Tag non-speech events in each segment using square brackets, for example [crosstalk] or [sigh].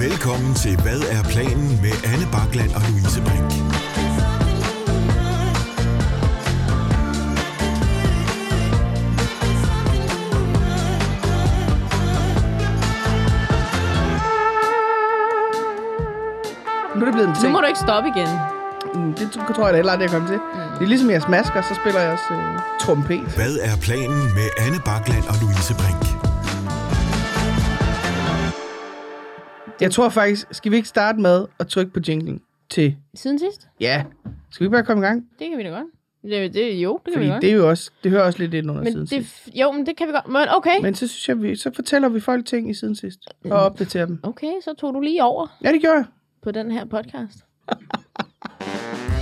Velkommen til Hvad er planen med Anne Bakland og Louise Brink. Nu er det blevet en Nu ting. må du ikke stoppe igen. Mm, Det tror jeg da heller aldrig, jeg kommer til. Det er ligesom jeg smasker, så spiller jeg også øh, trompet. Hvad er planen med Anne Bakland og Louise Brink? Jeg tror faktisk, skal vi ikke starte med at trykke på jinglen til... Siden sidst? Ja, skal vi ikke bare komme i gang? Det kan vi da godt. Det, det, jo, det kan Fordi vi godt. det er jo også, det hører også lidt ind under men siden det, sidst. jo, men det kan vi godt. Men okay. Men... Men så synes jeg, vi, så fortæller vi folk ting i siden sidst. Og opdaterer dem. Okay, så tog du lige over Ja, det gjorde jeg. på den her podcast. [laughs]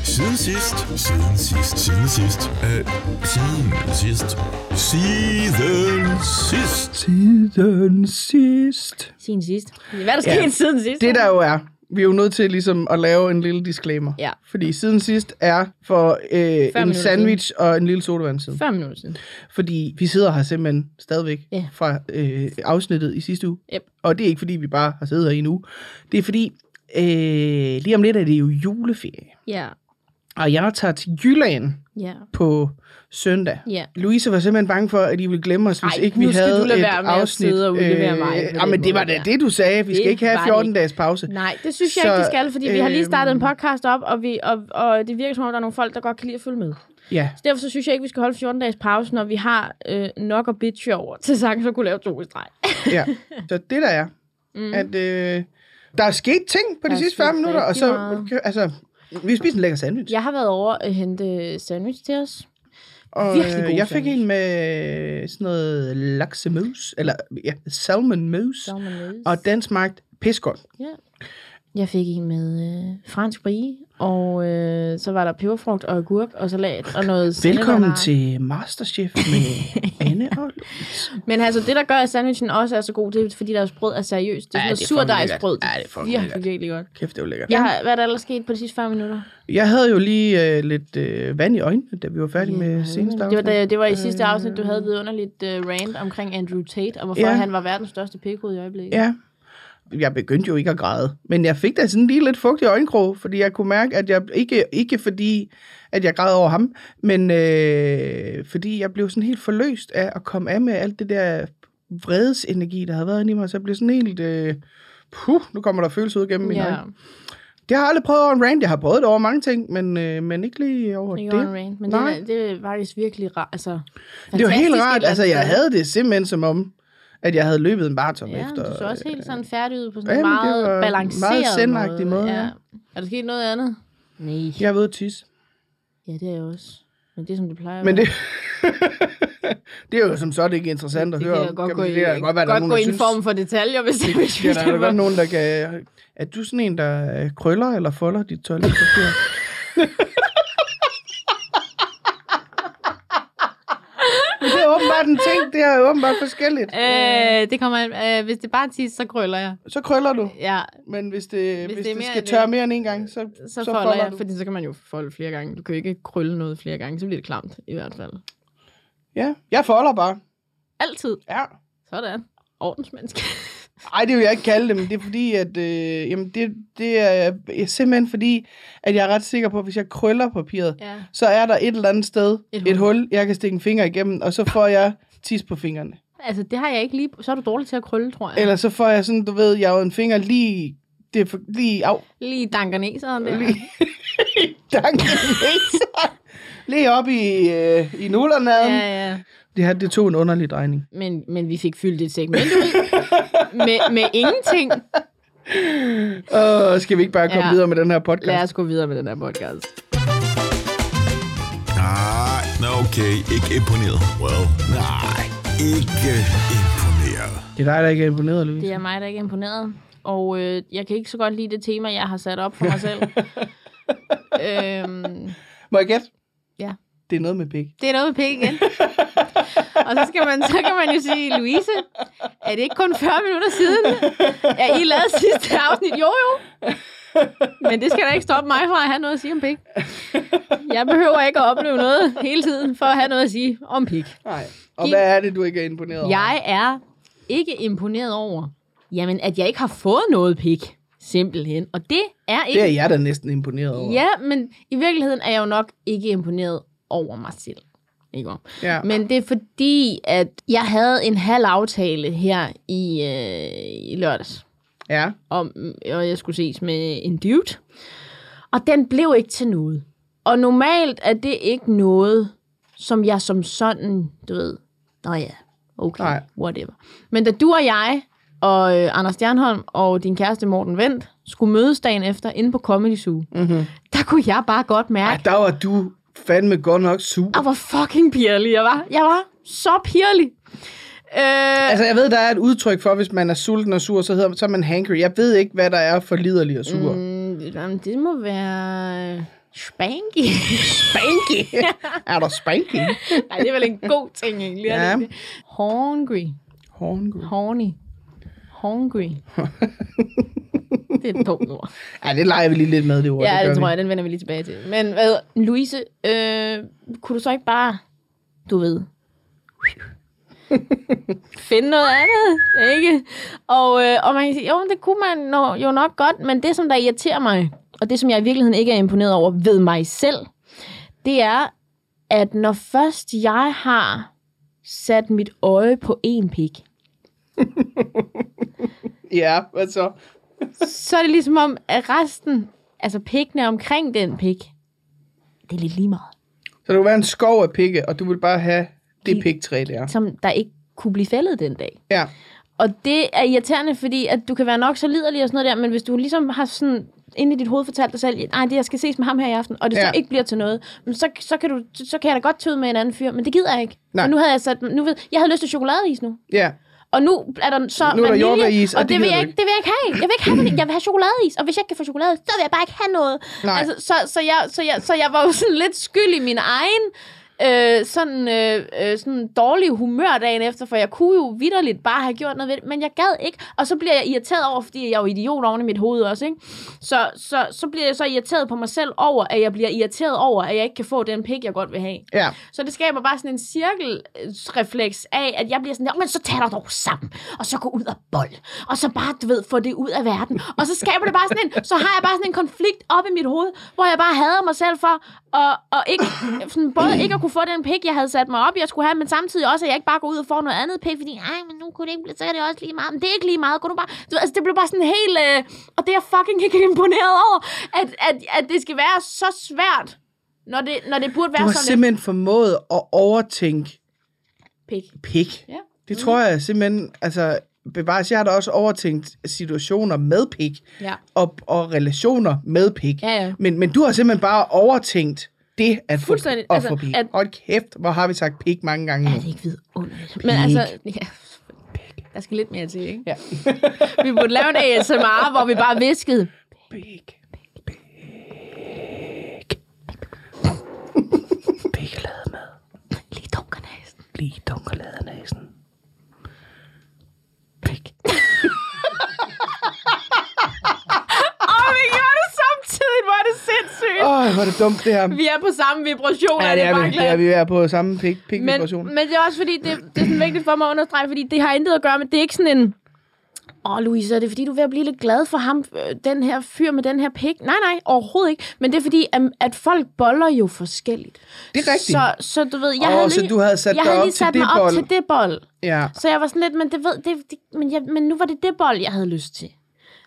Siden sidst, siden sidst, siden sidst, øh, siden sidst, siden sidst. Siden sidst. Siden sidst. Hvad er der Ja. sket siden sidst? Det der jo er, vi er jo nødt til ligesom at lave en lille disclaimer. Ja. Fordi siden sidst er for øh, en sandwich og en lille sodavand siden. 5 minutter siden. Fordi vi sidder her simpelthen stadigvæk Ja. fra øh, afsnittet i sidste uge. Yep. Og det er ikke fordi, vi bare har siddet her i en uge. Det er fordi, øh, lige om lidt er det jo juleferie. Ja. Og jeg tager til Jylland Ja. på søndag. Ja. Louise var simpelthen bange for, at I ville glemme os, hvis Ej, ikke vi nu skal havde du lade et være med at afsnit. sidde og udlevere mig på ja, den men det var da det, du sagde. Vi skal Det ikke have var 14 det dages pause. Nej, det synes jeg Så, ikke, de skal, fordi vi har lige startet en podcast op, og, vi, og, og det virker som om, der er nogle folk, der godt kan lide at følge med. Ja, Så derfor så synes jeg ikke, vi skal holde 14 dages pause, når vi har øh, nok at bitch over til sang, så kunne lave to i streg. [laughs] ja. Så det der er, Mm. at øh, der er sket ting på de sidste sket 40 minutter, og så, meget. altså, vi spiste en lækker sandwich. Jeg har været over at hente sandwich til os. Og Virkelig god øh, jeg fik sandwich. en med sådan noget laksemus, eller ja, salmon mousse, Salmon mousse. og den smagte pissegodt. Ja. Jeg fik en med øh, fransk brie, og øh, så var der peberfrugt og agurk og salat og noget Velkommen til Masterchef med [laughs] Anne og. Men altså, det der gør, at sandwichen også er så god, det er, fordi deres brød er seriøst. Det er Ja, sådan det er noget surdejsbrød. Ja, det er fucking virkelig, virkelig godt. Kæft, det var lækkert. Jeg har, hvad er der ellers sket på de sidste 40 minutter? Jeg havde jo lige øh, lidt øh, vand i øjnene, da vi var færdige med seneste det var, da, afsnit. det var i sidste afsnit, du havde et underligt uh, rant omkring Andrew Tate, og hvorfor Ja. han var verdens største pikhoved i øjeblikket. Ja. Jeg begyndte jo ikke at græde, men jeg fik da sådan lige lidt fugt i øjenkrog, fordi jeg kunne mærke, at jeg ikke, ikke fordi, at jeg græd over ham, men øh, fordi jeg blev sådan helt forløst af at komme af med alt det der vredesenergi, der havde været inde i mig, så jeg blev sådan helt, øh, puh, nu kommer der følelser ud gennem mine øjne. Det har jeg aldrig prøvet over en rant. Jeg har prøvet det over mange ting, men, øh, men ikke lige over Ikke det. on rant, men Nej. det, er- det er faktisk virkelig rart. Altså, Det var helt rart. Altså, jeg havde det simpelthen som om, at jeg havde løbet en maraton Ja, efter. du så også helt sådan færdig ud på sådan Ja, en det meget var balanceret meget zen-agtig måde, ja. Er der sket noget andet? Nej. Jeg ved tisse. Ja, det er jeg også. Men det er som det plejer at Men være. det, [laughs] det er jo som så det ikke interessant at det høre kan om. jeg godt Kan gå i, det kan godt være, der er godt gå i en synes, form for detaljer, hvis det, [laughs] hvis Ja, det der er godt nogen, der kan... Er du sådan en, der øh, krøller eller folder dit toiletpapir? [laughs] Men det er åbenbart en ting. Det er åbenbart forskelligt. Øh, det kommer, øh, hvis det bare er tis, så krøller jeg. Så krøller du. Ja, Men hvis det, hvis Hvis det det, skal tørre mere end en gang, så, så, så, så folder jeg, du. fordi så kan man jo folde flere gange. Du kan jo ikke krølle noget flere gange, så bliver det klamt i hvert fald. Ja, jeg folder bare. Altid. Ja. Sådan. Ordensmenneske. [laughs] Ej, det vil jeg ikke kalde det, men det er fordi, at øh, jamen det, det er simpelthen fordi, at jeg er ret sikker på, at hvis jeg krøller papiret, ja. så er der et eller andet sted, Et hul. et hul, jeg kan stikke en finger igennem, og så får jeg tis på fingrene. Altså, det har jeg ikke lige... Så er du dårlig til at krølle, tror jeg. Eller så får jeg sådan, du ved, jeg har en finger lige, det er for, lige af, Lige dankerneseren der. lige, [laughs] danke, lige op i, øh, i nullerne dem. Ja, ja. Det her, det tog en underlig drejning. Men, men vi fik fyldt et segment ud [laughs] med, med ingenting. Åh, skal vi ikke bare komme Ja. videre med den her podcast? Lad os gå videre med den her podcast. Nej, nå okay, ikke imponeret. Well, nej, ikke imponeret. Det er dig, der ikke er imponeret, Louise. Det er mig, der ikke er imponeret. Og øh, jeg kan ikke så godt lide det tema, jeg har sat op for mig selv. [laughs] øhm, Må jeg gætte? Ja. Det er noget med pik. det er noget med pik igen. [laughs] Og så, skal man, så kan man jo sige, Louise, er det ikke kun 40 minutter siden, at I lavede sidste afsnit? Jo, jo. Men det skal da ikke stoppe mig fra at have noget at sige om pik. Jeg behøver ikke at opleve noget hele tiden, for at have noget at sige om pik. Nej. Og Giv- hvad er det, du ikke er imponeret over? Jeg er ikke imponeret over, Jamen, at jeg ikke har fået noget pik. Simpelthen. Og det er ikke... Det er jeg da næsten imponeret over. Ja, men i virkeligheden er jeg jo nok ikke imponeret over mig selv. Ikke? ja. Men det er fordi, at jeg havde en halv aftale her i, øh, i lørdags, ja. om, og jeg skulle ses med en dude. Og den blev ikke til noget. Og normalt er det ikke noget, som jeg som sådan, du ved, nå ja, okay, Nej. whatever. Men da du og jeg og øh, Anders Stjernholm og din kæreste Morten Vendt skulle mødes dagen efter inde på Comedy Zoo, Mm-hmm. der kunne jeg bare godt mærke, Ej, der var du fandme godt nok super. jeg var fucking pirlig, jeg var. Jeg var så pirlig. Øh, Altså, jeg ved, der er et udtryk for, hvis man er sulten og sur, så, hedder, så er man hangry. Jeg ved ikke, hvad der er for liderlig og sur. Mm. jamen, det må være spanky. Spanky. [laughs] er der spanky? Nej, det er vel en god ting egentlig. Ja. Hungry. Hangry. Horny. Hungry. [laughs] det er et dumt ord. [laughs] Ja, det leger vi lige lidt med, det ord. Ja, gør det tror vi. jeg, den vender vi lige tilbage til. Men hvad, Louise, øh, kunne du så ikke bare, du ved, [laughs] finde noget andet, ikke? Og, øh, og man kan sige, jo, det kunne man nå, jo nok godt, men det, som der irriterer mig, og det, som jeg i virkeligheden ikke er imponeret over ved mig selv, det er, at når først jeg har sat mit øje på en pik, [laughs] Ja, hvad så? Så er det ligesom om, at resten, altså pikkene omkring den pik, det er lidt lige meget. Så du vil være en skov af pikke, og du vil bare have det piktræ der. som der ikke kunne blive fældet den dag. Ja. Og det er irriterende, fordi at du kan være nok så liderlig og sådan noget der, men hvis du ligesom har sådan inde i dit hoved fortalt dig selv, nej, det jeg skal ses med ham her i aften, og det. Ja. så ikke bliver til noget, men så, så, kan du, så kan jeg da godt tøde med en anden fyr, men det gider jeg ikke. Nej. For nu havde jeg sat, nu ved, jeg havde lyst til chokoladeis nu. Ja. Og nu er der så Nu er der vanilje, og og det det, vil jeg ikke, det vil jeg ikke have. Jeg vil ikke have vanilje. Jeg vil have chokoladeis, og hvis jeg ikke kan få chokolade, så vil jeg bare ikke have noget. Nej. Altså, så, så, jeg, så, jeg, så jeg var jo sådan lidt skyld i min egen øh, sådan, øh, øh, sådan dårlig humør dagen efter, for jeg kunne jo vidderligt bare have gjort noget ved det, men jeg gad ikke. Og så bliver jeg irriteret over, fordi jeg er jo idiot oven i mit hoved også, ikke? Så, så, så bliver jeg så irriteret på mig selv over, at jeg bliver irriteret over, at jeg ikke kan få den pik, jeg godt vil have. Ja. Så det skaber bare sådan en cirkelrefleks af, at jeg bliver sådan der, men så tag dig dog sammen, og så gå ud og bold, og så bare, du ved, få det ud af verden. Og så skaber det bare sådan en, så har jeg bare sådan en konflikt op i mit hoved, hvor jeg bare hader mig selv for, og, og ikke, sådan, både ikke at kunne få den pik, jeg havde sat mig op, jeg skulle have, men samtidig også, at jeg ikke bare går ud og får noget andet pik, fordi, ej, men nu kunne det ikke blive, så er det også lige meget, men det er ikke lige meget, gå nu bare, du, altså, det blev bare sådan helt, øh, og det er jeg fucking ikke imponeret over, at, at, at det skal være så svært, når det, når det burde Du være har sådan lidt simpelthen formået at overtænke pik. pik. Ja. Det tror jeg simpelthen, altså bevares, jeg har da også overtænkt situationer med pik, Ja. og, og relationer med pik. Ja, ja. Men, men du har simpelthen bare overtænkt det at få, at Altså, få pik. at- Hold kæft, hvor har vi sagt pik mange gange nu. Er det ikke vidunderligt? Men altså, ja, der skal lidt mere til, ikke? Ja. [laughs] Vi burde lave en ASMR, hvor vi bare viskede. Pik. Pik. Pik lavet med. Lige dunker næsen. Lige dunker næsen. Pik. Åh, vi gjorde det samtidig. Hvor er det sindssygt. Åh, hvor er det dumt det her. Vi er på samme vibration. Ja, det er bare vi. Det er vi. Er på samme pik, pik men, vibration. men det er også fordi, det, det er sådan vigtigt for mig at understrege, fordi det har intet at gøre med, det er ikke sådan en, åh oh, Louise, er det fordi, du er ved at blive lidt glad for ham, øh, den her fyr med den her pik? Nej, nej, overhovedet ikke. Men det er fordi, at, at folk boller jo forskelligt. Det er rigtigt. Så, så du ved, jeg Åh, havde så lige, du havde sat jeg dig havde lige sat det mig op bold. til det bold. Ja. Så jeg var sådan lidt, men, det ved, det, det, men, jeg, men nu var det det bold, jeg havde lyst til.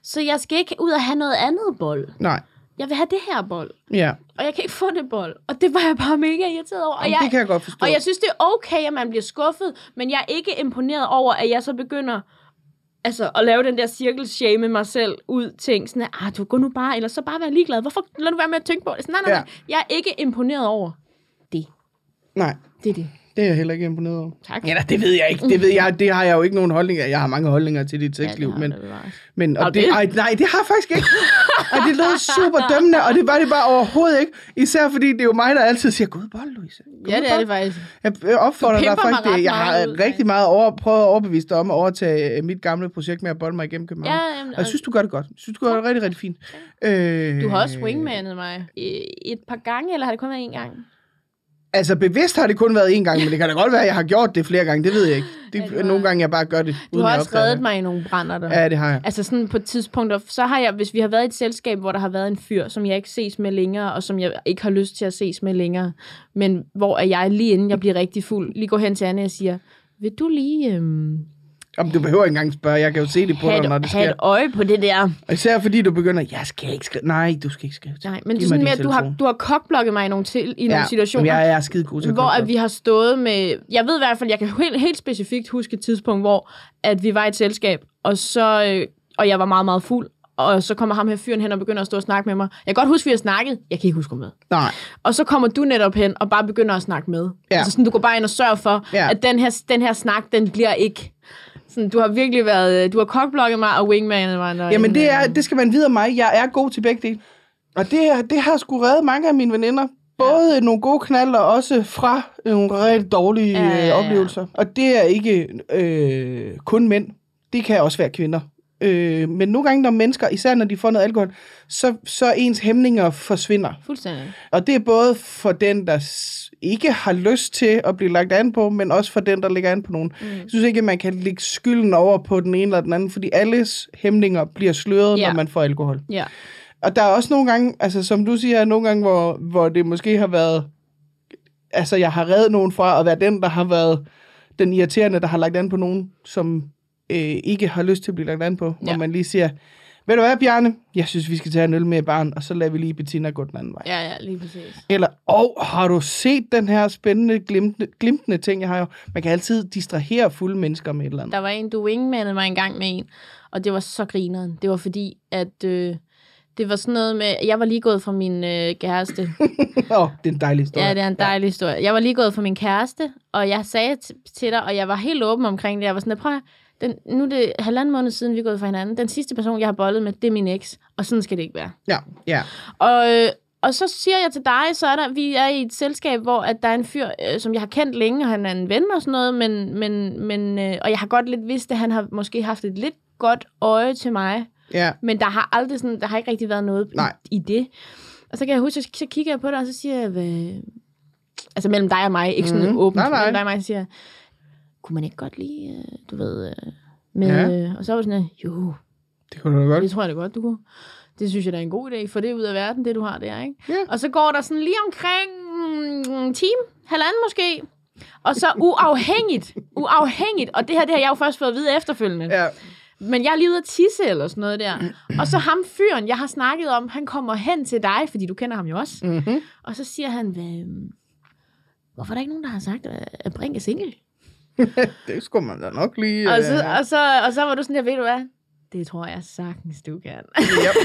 Så jeg skal ikke ud og have noget andet bold. Nej. Jeg vil have det her bold. Ja. Og jeg kan ikke få det bold. Og det var jeg bare mega irriteret over. Og Jamen, jeg, det kan jeg godt forstå. og jeg synes, det er okay, at man bliver skuffet, men jeg er ikke imponeret over, at jeg så begynder altså, at lave den der cirkelshame mig selv ud ting, sådan ah, du går nu bare, eller så bare være ligeglad. Hvorfor lad du være med at tænke på det? Sådan, nej, nej, Ja. nej. Jeg er ikke imponeret over det. Nej, Det er det. Det er jeg heller ikke imponeret over. Tak. Eller det ved jeg ikke. Det ved jeg. Det har jeg jo ikke nogen holdninger. Jeg har mange holdninger til dit sexliv, det har men men og Har det, det? ej, nej, det har jeg faktisk ikke. Og det lød super dømmende, og det var det bare overhovedet ikke. Især fordi det er jo mig, der altid siger, god bold, Louise. God Ja, det er bold." det faktisk. Jeg opfordrer dig faktisk. ret Jeg har ud, rigtig meget over, prøvet at overbevise dig om at overtage øh, mit gamle projekt med at bolde mig igennem København. Ja, jamen, og jeg synes, du gør det godt. Jeg synes, du gør det rigtig, rigtig fint. Øh, Du har også wingmanet mig øh, et par gange, eller har det kun været en gang? Altså bevidst har det kun været én gang, men det kan da godt være, at jeg har gjort det flere gange. Det ved jeg ikke. Det, Ja, du har- nogle gange jeg bare gør det. Du uden har også reddet det. mig i nogle brænder der. Ja, det har jeg. Altså sådan på et tidspunkt, så har jeg, hvis vi har været i et selskab, hvor der har været en fyr, som jeg ikke ses med længere, og som jeg ikke har lyst til at ses med længere, men hvor er jeg lige inden jeg bliver rigtig fuld, lige går hen til Anne og siger, vil du lige øhm, Jamen, du behøver ikke engang spørge. Jeg kan jo se det på dig, når et, det sker. et øje på det der? Og især fordi du begynder, jeg skal ikke skrive. Nej, du skal ikke skrive. Nej, men det er sådan mere, at du har, du har kokblokket mig i nogle, til, i nogle situationer. Jamen, jeg er skide god til hvor at vi har stået med, jeg ved i hvert fald, jeg kan helt, helt specifikt huske et tidspunkt, hvor at vi var i et selskab, og så, øh, og jeg var meget, meget fuld, og så kommer ham her fyren hen og begynder at stå og snakke med mig. Jeg kan godt huske, vi har snakket, jeg kan ikke huske med. Nej. Og så kommer du netop hen og bare begynder at snakke med. Ja. Altså sådan, du går bare ind og sørger for, Ja. at den her, den her snak, den bliver ikke... Sådan, du har virkelig været... Du har kokblokket mig og wingmanet mig. Når Jamen, det, er, øh, det skal man vide om mig. Jeg er god til begge dele. Og det, det har sgu reddet mange af mine veninder. Både ja. nogle gode knalder, og også fra nogle rigtig dårlige Ja, ja, ja, ja. oplevelser. Og det er ikke øh, kun mænd. Det kan også være kvinder. Øh, men nogle gange, når mennesker, især når de får noget alkohol, så, så ens hæmninger forsvinder. Fuldstændig. Og det er både for den, der ikke har lyst til at blive lagt an på, men også for den, der ligger an på nogen. Mm. Jeg synes ikke, at man kan lægge skylden over på den ene eller den anden, fordi alles hæmninger bliver sløret, Ja. når man får alkohol. Ja. Og der er også nogle gange, altså som du siger, nogle gange, hvor, hvor det måske har været, altså jeg har reddet nogen fra at være den, der har været den irriterende, der har lagt an på nogen, som øh, ikke har lyst til at blive lagt an på. Ja. Hvor man lige siger, ved du hvad, Bjarne? Jeg synes, vi skal tage en øl med i barn, og så lader vi lige Bettina gå den anden vej. Ja, ja, lige præcis. Eller, åh, oh, har du set den her spændende, glimtende, glimtende ting, jeg har jo? Man kan altid distrahere fulde mennesker med et eller andet. Der var en, du wingmanede mig en gang med en, og det var så grineren. Det var fordi, at øh, det var sådan noget med, jeg var lige gået fra min øh, kæreste. [laughs] Åh, oh, det er en dejlig historie. Ja, det er en dejlig historie. Jeg var lige gået fra min kæreste, og jeg sagde t- til dig, og jeg var helt åben omkring det. Jeg var sådan, prøv den, nu er det halvanden måned siden, vi er gået fra hinanden. Den sidste person, jeg har bollet med, det er min eks, og sådan skal det ikke være. Ja, ja. Og, øh, og så siger jeg til dig, så er der, vi er i et selskab, hvor at der er en fyr, øh, som jeg har kendt længe, og han er en ven og sådan noget, men, men, men, øh, og jeg har godt lidt vidst, at han har måske haft et lidt godt øje til mig, ja. men der har aldrig sådan, der har ikke rigtig været noget Nej. i, i det. Og så kan jeg huske, så, så kigger jeg på det, og så siger jeg, hvad... altså mellem dig og mig, ikke sådan mm-hmm. åbent, Nej, nej. mellem dig og mig, så siger jeg, kunne man ikke godt lige, øh, du ved, øh, med, Ja. ja. og så var det sådan, jo, Det kunne du godt. det tror jeg da godt, du kunne. Det synes jeg da er en god idé, for det er ud af verden, det du har der, ikke? Ja. Og så går der sådan lige omkring mm, en time, halvanden måske, og så uafhængigt, [laughs] uafhængigt, og det her, det har jeg jo først fået at vide efterfølgende, Ja. men jeg er lige ude at tisse eller sådan noget der. Og så ham fyren, jeg har snakket om, han kommer hen til dig, fordi du kender ham jo også. Mm-hmm. Og så siger han, Hvad, hvorfor er der ikke nogen, der har sagt, at Brink er single? [laughs] Det skulle man da nok lige... Og, så, øh, og, så, og så var du sådan der, ved du hvad? Det tror jeg sagtens, du kan. Yep.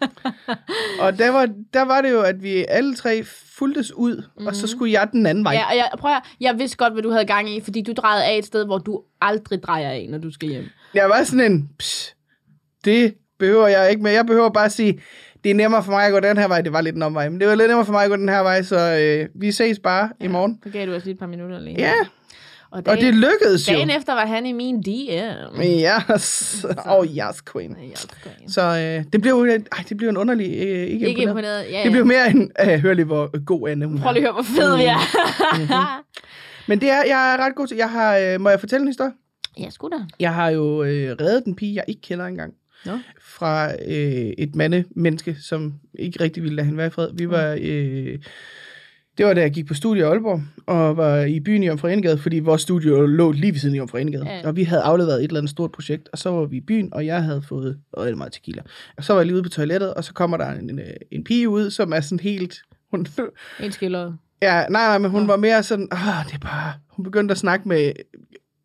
[laughs] og der var, der var det jo, at vi alle tre fuldtes ud, mm-hmm. og så skulle jeg den anden vej. Ja, og jeg, prøv at, jeg vidste godt, hvad du havde gang i, fordi du drejede af et sted, hvor du aldrig drejer af, når du skal hjem. Jeg var sådan en, det behøver jeg ikke, men jeg behøver bare at sige, det er nemmere for mig at gå den her vej. Det var lidt en omvej, men det var lidt nemmere for mig at gå den her vej, så øh, vi ses bare ja. i morgen. Så gav du os lige et par minutter alene. Ja, Og, og dagen, det lykkedes jo. dagen efter var han i min DM. Yes. Oh, yes, queen. Ja, okay. Så øh, det blev, ej, det blev en underlig, øh, ikke, Ikke imponeret. imponeret. Ja, Det blev mere en, øh, hør lige, hvor god Anne hun Prøv lige at høre, hvor fed vi er. Mm-hmm. Men det er, jeg er ret god til, jeg har, øh, må jeg fortælle en historie? ja, sgu da. Jeg har jo øh, reddet en pige, jeg ikke kender engang. Nå. Fra øh, et mandemenneske, som ikke rigtig ville lade hende være i fred. Vi var... Øh, det var da jeg gik på studie i Aalborg, og var i byen i Omforenegade, fordi vores studie lå lige ved siden i Omforenegade. Ja. Ja. Og vi havde afleveret et eller andet stort projekt, og så var vi i byen, og jeg havde fået rigtig meget tequila. Og så var jeg lige ude på toilettet, og så kommer der en, en, en pige ud, som er sådan helt... Hun, En skiller. [laughs] Ja, nej, nej, men hun Nå. var mere sådan, åh, det er bare... Hun begyndte at snakke med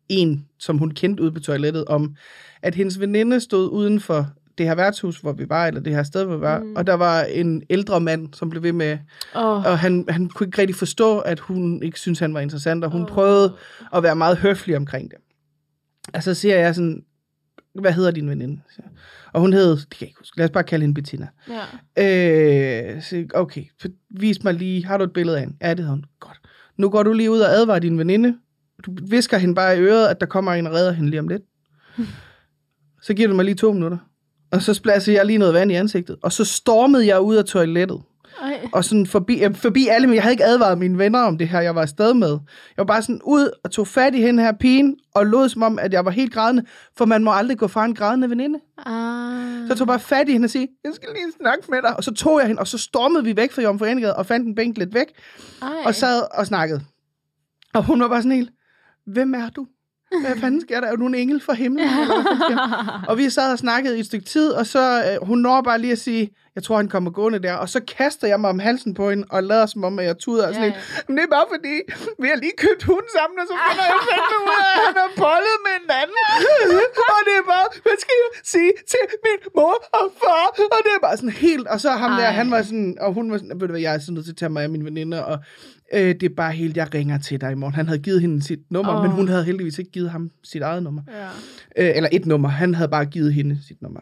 en, som hun kendte ude på toilettet, om, at hendes veninde stod uden for det her værtshus, hvor vi var, eller det her sted, hvor vi var, Mm. og der var en ældre mand, som blev ved med, Åh, og han, han kunne ikke rigtig forstå, at hun ikke syntes, han var interessant, og hun Åh. prøvede at være meget høflig omkring det. Og så siger jeg sådan, hvad hedder din veninde? Og hun hed, det kan jeg ikke huske, lad os bare kalde hende Bettina. ja. Øh, så, okay, så vis mig lige, har du et billede af hende? Ja, det havde hun. Godt. Nu går du lige ud og advarer din veninde. Du visker hende bare i øret, at der kommer en og redder hende lige om lidt. [laughs] Så giver du mig lige to minutter. Og så splasser jeg lige noget vand i ansigtet. Og så stormede jeg ud af toilettet. Ej. Og sådan forbi, øh, forbi alle, men jeg havde ikke advaret mine venner om det her, jeg var afsted med. Jeg var bare sådan ud og tog fat i hende her pigen, og lod som om, at jeg var helt grædende, for man må aldrig gå fra en grædende veninde. Ah. Så jeg tog bare fat i hende og sige, jeg skal lige snakke med dig. Og så tog jeg hende, og så stormede vi væk fra Jomfru og fandt en bænk lidt væk, Ej. og sad og snakkede. Og hun var bare sådan helt, hvem er du? Hvad fanden sker der? Er du en engel fra himlen? Eller der? Og vi sad og snakkede i et stykke tid, og så øh, hun når bare lige at sige, jeg tror, han kommer gående der. Og så kaster jeg mig om halsen på hende, og lader som om, at jeg tuder. Og sådan Ja, ja, Men det er bare fordi, vi har lige købt hund sammen, og så finder jeg fandme ud af, at han har bollet med en anden. og det er bare, hvad skal jeg sige til min mor og far? Og det er bare sådan helt, og så ham der, Ej. han var sådan, og hun var sådan, ved du hvad, jeg er sådan nødt til at tage mig af mine veninder, og øh, det er bare helt, jeg ringer til dig i morgen. Han havde givet hende sit nummer, oh. men hun havde heldigvis ikke givet ham sit eget nummer. Ja. Øh, eller et nummer. Han havde bare givet hende sit nummer.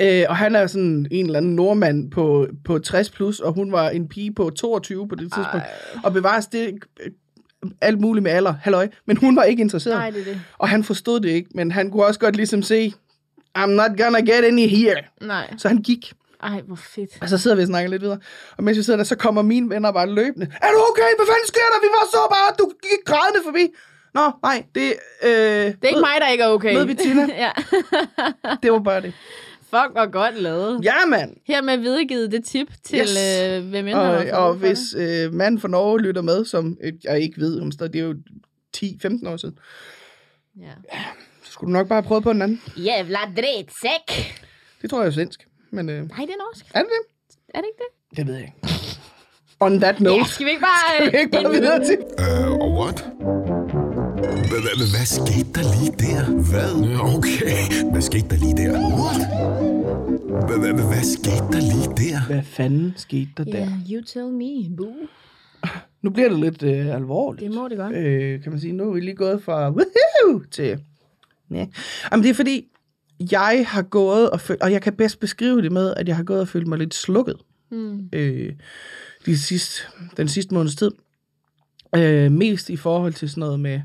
Øh, og han er sådan en eller anden nordmand på, på 60 plus, og hun var en pige på 22 på det tidspunkt. Ej. Og bevares det øh, alt muligt med alder, halløj. Men hun var ikke interesseret. Nej, det er det. Og han forstod det ikke, men han kunne også godt ligesom se, I'm not gonna get any here. Nej. Så han gik, Ej, hvor fedt. og så sidder vi og snakker lidt videre. Og mens vi sidder der, så kommer mine venner bare løbende. Er du okay? Hvad fanden sker der? Vi var så bare, du gik grædende forbi. Nå, nej, det, øh, Det er ikke mig, der ikke er okay. Mød vi Tina? [laughs] ja. det var bare det. Fuck, hvor godt lavet. Ja, mand. Hermed videregivet det tip til, Yes. øh, hvem end Og, og hvis øh, manden fra Norge lytter med, som øh, jeg ikke ved, om det er jo 10-15 år siden, det. Ja. så skulle du nok bare have prøvet på en anden. Jævla dritsæk. Det tror jeg er svensk. Men øh, Nej, det er norsk. er det det? Er det ikke det? Det ved jeg ikke. On that note, Ja, skal vi ikke bare... skal vi ikke bare videre til... Uh, og what? Hva- hva- hva- Hvad skete der lige der? Hvad? Okay, hvad skete der lige der? What? Hva- hva- hva- Hvad skete der lige der? Hvad fanden skete der der? Yeah, you tell me, boo. Nu bliver det lidt øh, alvorligt. Det må det godt. Øh, kan man sige. Nu er vi lige gået fra woohoo til... Ja. Jamen, det er fordi, jeg har gået og følt, og jeg kan bedst beskrive det med, at jeg har gået og følt mig lidt slukket Hmm. øh, de sidste, den sidste måneds tid. Øh, mest i forhold til sådan noget med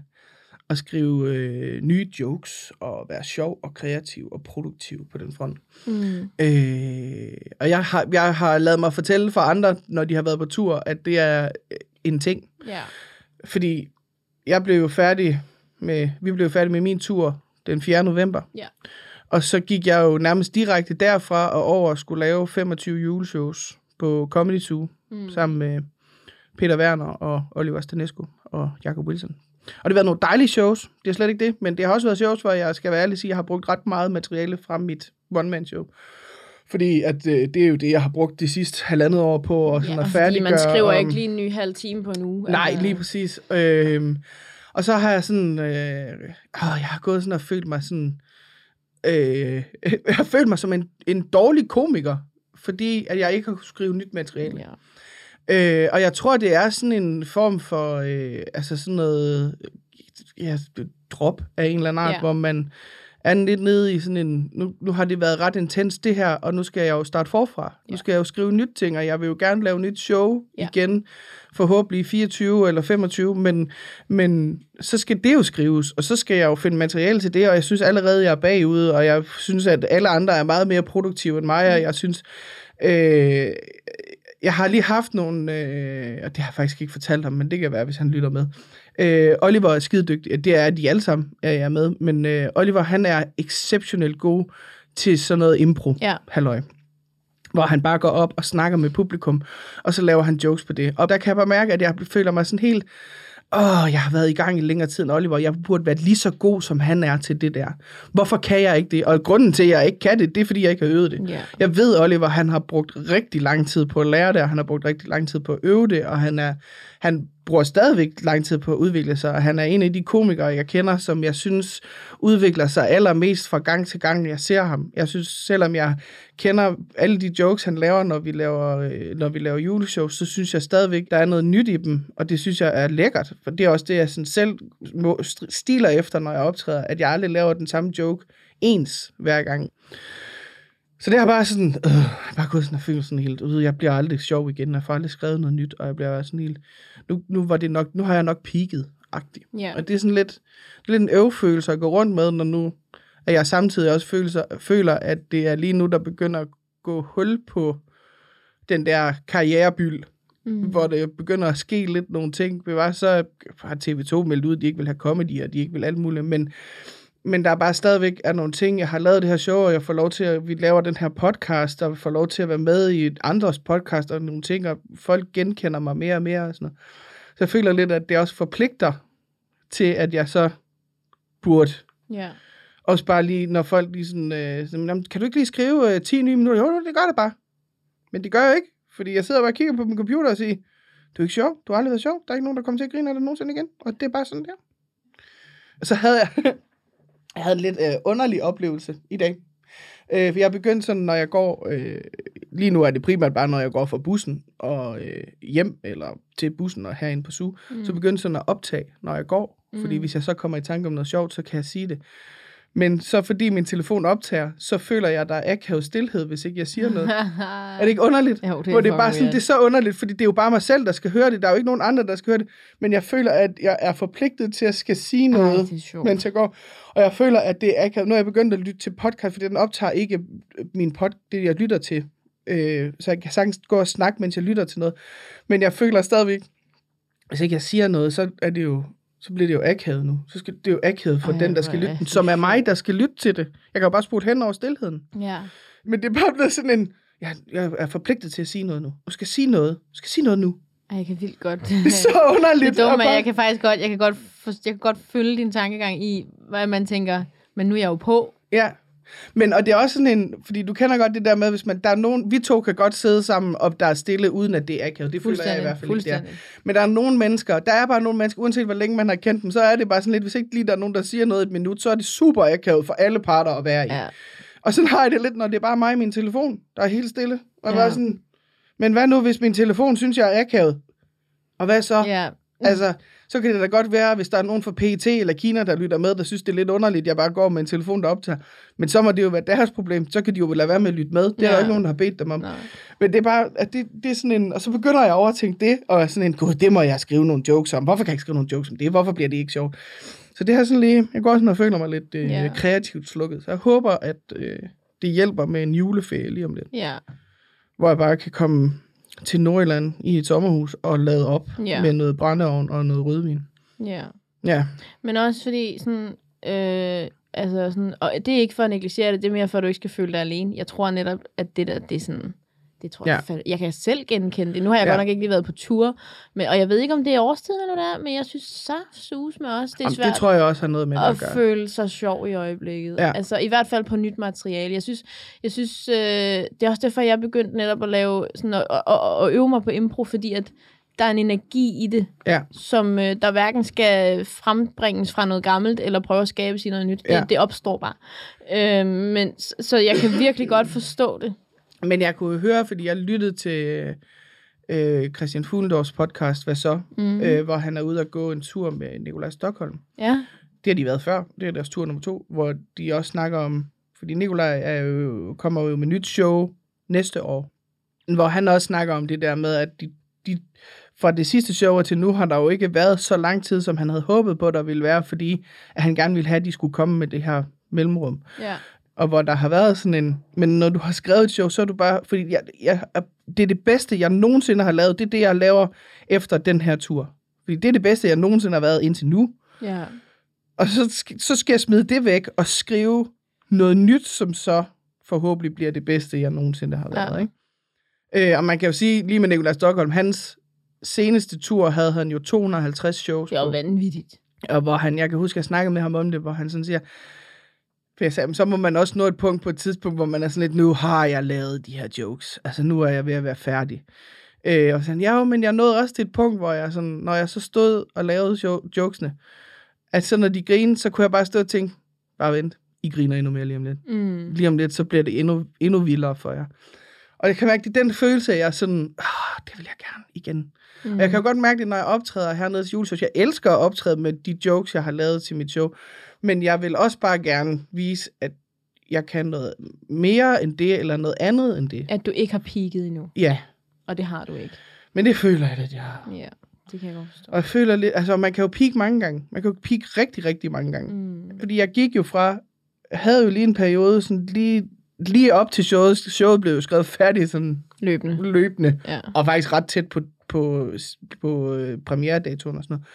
at skrive øh, nye jokes og være sjov og kreativ og produktiv på den front. Hmm. Øh, og jeg har, jeg har lavet mig fortælle fra andre, når de har været på tur, at det er øh, en ting. Ja. Fordi jeg blev jo færdig med, vi blev færdige med min tur den 4. november. Ja. Og så gik jeg jo nærmest direkte derfra og over og skulle lave 25 juleshows på Comedy Zoo, mm. sammen med Peter Werner og Oliver Stanescu og Jacob Wilson. Og det har været nogle dejlige shows, det er slet ikke det, men det har også været shows, hvor jeg skal være ærlig og sige, at jeg har brugt ret meget materiale fra mit one-man-show. Fordi at, øh, det er jo det, jeg har brugt de sidste halvandet år på og sådan ja, at fordi færdiggøre. man skriver om- ikke lige en ny halv time på en uge. Nej, Altså, lige præcis. Øhm, og så har jeg sådan, øh, åh, jeg har gået sådan og følt mig sådan, øh, [laughs] jeg har følt mig som en, en dårlig komiker, fordi at jeg ikke har kunnet skrive nyt materiale. Ja. Øh, og jeg tror, det er sådan en form for, øh, altså sådan noget, ja, drop af en eller anden art, ja. hvor man er lidt nede i sådan en, nu, nu har det været ret intens det her, og nu skal jeg jo starte forfra. Nu Ja. skal jeg jo skrive nyt ting, og jeg vil jo gerne lave nyt show Ja. igen, forhåbentlig 24 eller 25, men, men så skal det jo skrives, og så skal jeg jo finde materiale til det, og jeg synes allerede, jeg er bagud, og jeg synes, at alle andre er meget mere produktive end mig, og jeg synes, øh, jeg har lige haft nogle, øh, og det har jeg faktisk ikke fortalt ham, men det kan være, hvis han lytter med. Øh, Oliver er skidedygtig, det er de alle sammen, er jeg med, men øh, Oliver, han er exceptionelt god til sådan noget impro, Ja. halløj hvor han bare går op og snakker med publikum, og så laver han jokes på det. Og der kan jeg bare mærke, at jeg føler mig sådan helt, åh, jeg har været i gang i længere tid end Oliver, jeg burde være lige så god, som han er til det der. Hvorfor kan jeg ikke det? Og grunden til, at jeg ikke kan det, det er, fordi jeg ikke har øvet det. Ja. Jeg ved, Oliver, han har brugt rigtig lang tid på at lære det, og han har brugt rigtig lang tid på at øve det, og han, er, han bruger stadigvæk lang tid på at udvikle sig, og han er en af de komikere, jeg kender, som jeg synes udvikler sig allermest fra gang til gang, jeg ser ham. Jeg synes, selvom jeg kender alle de jokes, han laver, når vi laver, øh, når vi laver juleshows, så synes jeg stadigvæk, der er noget nyt i dem, og det synes jeg er lækkert, for det er også det, jeg sådan selv stiler efter, når jeg optræder, at jeg aldrig laver den samme joke ens hver gang. Så det har bare sådan, øh, bare gået sådan og følt sådan helt, jeg bliver aldrig sjov igen, jeg får aldrig skrevet noget nyt, og jeg bliver sådan helt, nu, nu, var det nok, nu har jeg nok peaked agtigt. Ja. Og det er sådan lidt, lidt en øvfølelse at gå rundt med, når nu, at jeg samtidig også føler, føler, at det er lige nu, der begynder at gå hul på den der karrierebyld, Mm. hvor det begynder at ske lidt nogle ting. Det var så har TV2 meldt ud, at de ikke vil have comedy, og de ikke vil alt muligt, men, men der er bare stadigvæk er nogle ting. Jeg har lavet det her show, og jeg får lov til at, vi laver den her podcast, og får lov til at være med i et andres podcast og nogle ting, og folk genkender mig mere og mere og sådan noget. Så jeg føler lidt, at det også forpligter til, at jeg så burde Ja. også bare lige, når folk lige sådan, øh, sådan "Jamen, kan du ikke lige skrive øh, 10 nye minutter? Jo, det gør det bare. Men det gør jeg ikke, fordi jeg sidder bare og kigger på min computer og siger, du er ikke sjov, du har aldrig været sjov, der er ikke nogen, der kommer til at grine af dig nogensinde igen, og det er bare sådan der. Og så havde jeg, jeg havde en lidt øh, underlig oplevelse i dag. Øh, for jeg er begyndt sådan, når jeg går, øh, lige nu er det primært bare, når jeg går fra bussen og øh, hjem, eller til bussen og herinde på SU, mm. så begyndte sådan at optage, når jeg går. Fordi Mm. hvis jeg så kommer i tanke om noget sjovt, så kan jeg sige det. Men så fordi min telefon optager, så føler jeg, at der er akavet stillhed, hvis ikke jeg siger noget. [laughs] er det ikke underligt? Jo, det er Hvor det er bare sådan, det er så underligt, fordi det er jo bare mig selv, der skal høre det. Der er jo ikke nogen andre, der skal høre det. Men jeg føler, at jeg er forpligtet til at skal sige noget, Ej, mens jeg går. Og jeg føler, at det er akavet. Nu er jeg begyndt at lytte til podcast, fordi den optager ikke min pod, det, jeg lytter til. Øh, så jeg kan sagtens gå og snakke, mens jeg lytter til noget. Men jeg føler stadigvæk, hvis ikke jeg siger noget, så er det jo så bliver det jo akavet nu. Så skal det er jo akavet for Ej, den, der skal er lytte, som er mig, der skal lytte til det. Jeg kan jo bare spurgt hen over stillheden. Ja. Men det er bare blevet sådan en, jeg, jeg er forpligtet til at sige noget nu. Du skal sige noget. Du skal sige noget nu. Ej, jeg kan vildt godt. [laughs] Det er så underligt. det er men bare- jeg kan faktisk godt, jeg kan godt, jeg kan godt følge din tankegang i, hvad man tænker, men nu er jeg jo på. Ja. Men, og det er også sådan en, fordi du kender godt det der med, hvis man, der er nogen, vi to kan godt sidde sammen, og der er stille, uden at det er akavet. Det føler jeg i hvert fald ikke, er. fuldstændig. Men der er nogle mennesker, der er bare nogle mennesker, uanset hvor længe man har kendt dem, så er det bare sådan lidt, hvis ikke lige der er nogen, der siger noget i et minut, så er det super akavet for alle parter at være i. Ja. Og sådan har jeg det lidt, når det er bare mig og min telefon, der er helt stille. Og Ja. bare sådan, men hvad nu, hvis min telefon synes, jeg er akavet? Og hvad så? ja. Altså, så kan det da godt være, hvis der er nogen fra PET eller Kina, der lytter med, der synes, det er lidt underligt, jeg bare går med en telefon, der optager. Men så må det jo være deres problem. Så kan de jo lade være med at lytte med. Det er Ja. der ikke nogen, der har bedt dem om. Nej. Men det er bare, at det, det er sådan en... Og så begynder jeg over at tænke det, og er sådan en, gud, det må jeg skrive nogle jokes om. Hvorfor kan jeg ikke skrive nogle jokes om det? Hvorfor bliver det ikke sjovt? Så det her sådan lige... Jeg går sådan og føler mig lidt øh, Ja. kreativt slukket. Så jeg håber, at øh, det hjælper med en juleferie lige om lidt. Ja. Hvor jeg bare kan komme til Nordjylland i et sommerhus og lade op Ja. med noget brændeovn og noget rødvin. Ja. Ja, Men også fordi, sådan, øh, altså sådan, og det er ikke for at negligere det, det er mere for, at du ikke skal føle dig alene. Jeg tror netop, at det der, det er sådan, det tror Ja. jeg, jeg kan selv genkende det. Nu har jeg Ja. godt nok ikke lige været på tur, men, og jeg ved ikke, om det er årstiden eller er, men jeg synes så sus med os. Det er Jamen, svært det tror jeg også har noget med at at gøre. føle sig sjov i øjeblikket. Ja. Altså i hvert fald på nyt materiale. Jeg synes, jeg synes øh, det er også derfor, jeg er begyndt netop at lave sådan at, at, at, at øve mig på impro, fordi at der er en energi i det, Ja. som øh, der hverken skal frembringes fra noget gammelt, eller prøve at skabe sig noget nyt. Ja. Det, det opstår bare. Øh, men, så jeg kan virkelig godt forstå det. Men jeg kunne høre, fordi jeg lyttede til øh, Christian Fuglendorfs podcast, Hvad så? Mm. Øh, hvor han er ude at gå en tur med Nikolaj Stockholm. Ja, Det har de været før. Det er deres tur nummer to, hvor de også snakker om... Fordi Nikolaj er jo, kommer jo med nyt show næste år. Hvor han også snakker om det der med, at de, de, fra det sidste show og til nu har der jo ikke været så lang tid, som han havde håbet på, der ville være, fordi at han gerne ville have, at de skulle komme med det her mellemrum. ja, og hvor der har været sådan en... Men når du har skrevet et show, så er du bare... Fordi jeg, jeg, det er det bedste, jeg nogensinde har lavet. Det er det, jeg laver efter den her tur. Fordi det er det bedste, jeg nogensinde har været indtil nu. ja. Og så, så skal jeg smide det væk og skrive noget nyt, som så forhåbentlig bliver det bedste, jeg nogensinde har været. Ja. Ikke? Øh, og man kan jo sige, lige med Nikolaj Stockholm, hans seneste tur havde han jo 250 shows Det jo på. vanvittigt. Og hvor han, jeg kan huske, at jeg snakkede med ham om det, hvor han sådan siger, for jeg sagde, "Men så må man også nå et punkt på et tidspunkt, hvor man er sådan lidt, nu har jeg lavet de her jokes. Altså, nu er jeg ved at være færdig. Øh, og så han, ja, men jeg nåede også til et punkt, hvor jeg sådan, når jeg så stod og lavede jo- jokesene, at så når de grinede, så kunne jeg bare stå og tænke, bare vent, I griner endnu mere lige om lidt. Mm. Lige om lidt, så bliver det endnu, endnu vildere for jer. Og jeg kan mærke, det er den følelse, at jeg er sådan, ah, det vil jeg gerne igen. Mm. Og jeg kan jo godt mærke det, når jeg optræder hernede til juleshows. Jeg elsker at optræde med de jokes, jeg har lavet til mit show. Men jeg vil også bare gerne vise, at jeg kan noget mere end det, eller noget andet end det. At du ikke har peaked endnu, Ja, og det har du ikke. men det føler jeg, at jeg har. Ja, det kan jeg godt forstå. Og jeg føler lidt, altså man kan jo peak mange gange. Man kan jo peak rigtig, rigtig mange gange. Mm. Fordi jeg gik jo fra, havde jo lige en periode, sådan lige lige op til showet, showet blev jo skrevet færdigt sådan Løbende. løbende, Ja. og faktisk ret tæt på, på, på øh, premieredatoen og sådan noget.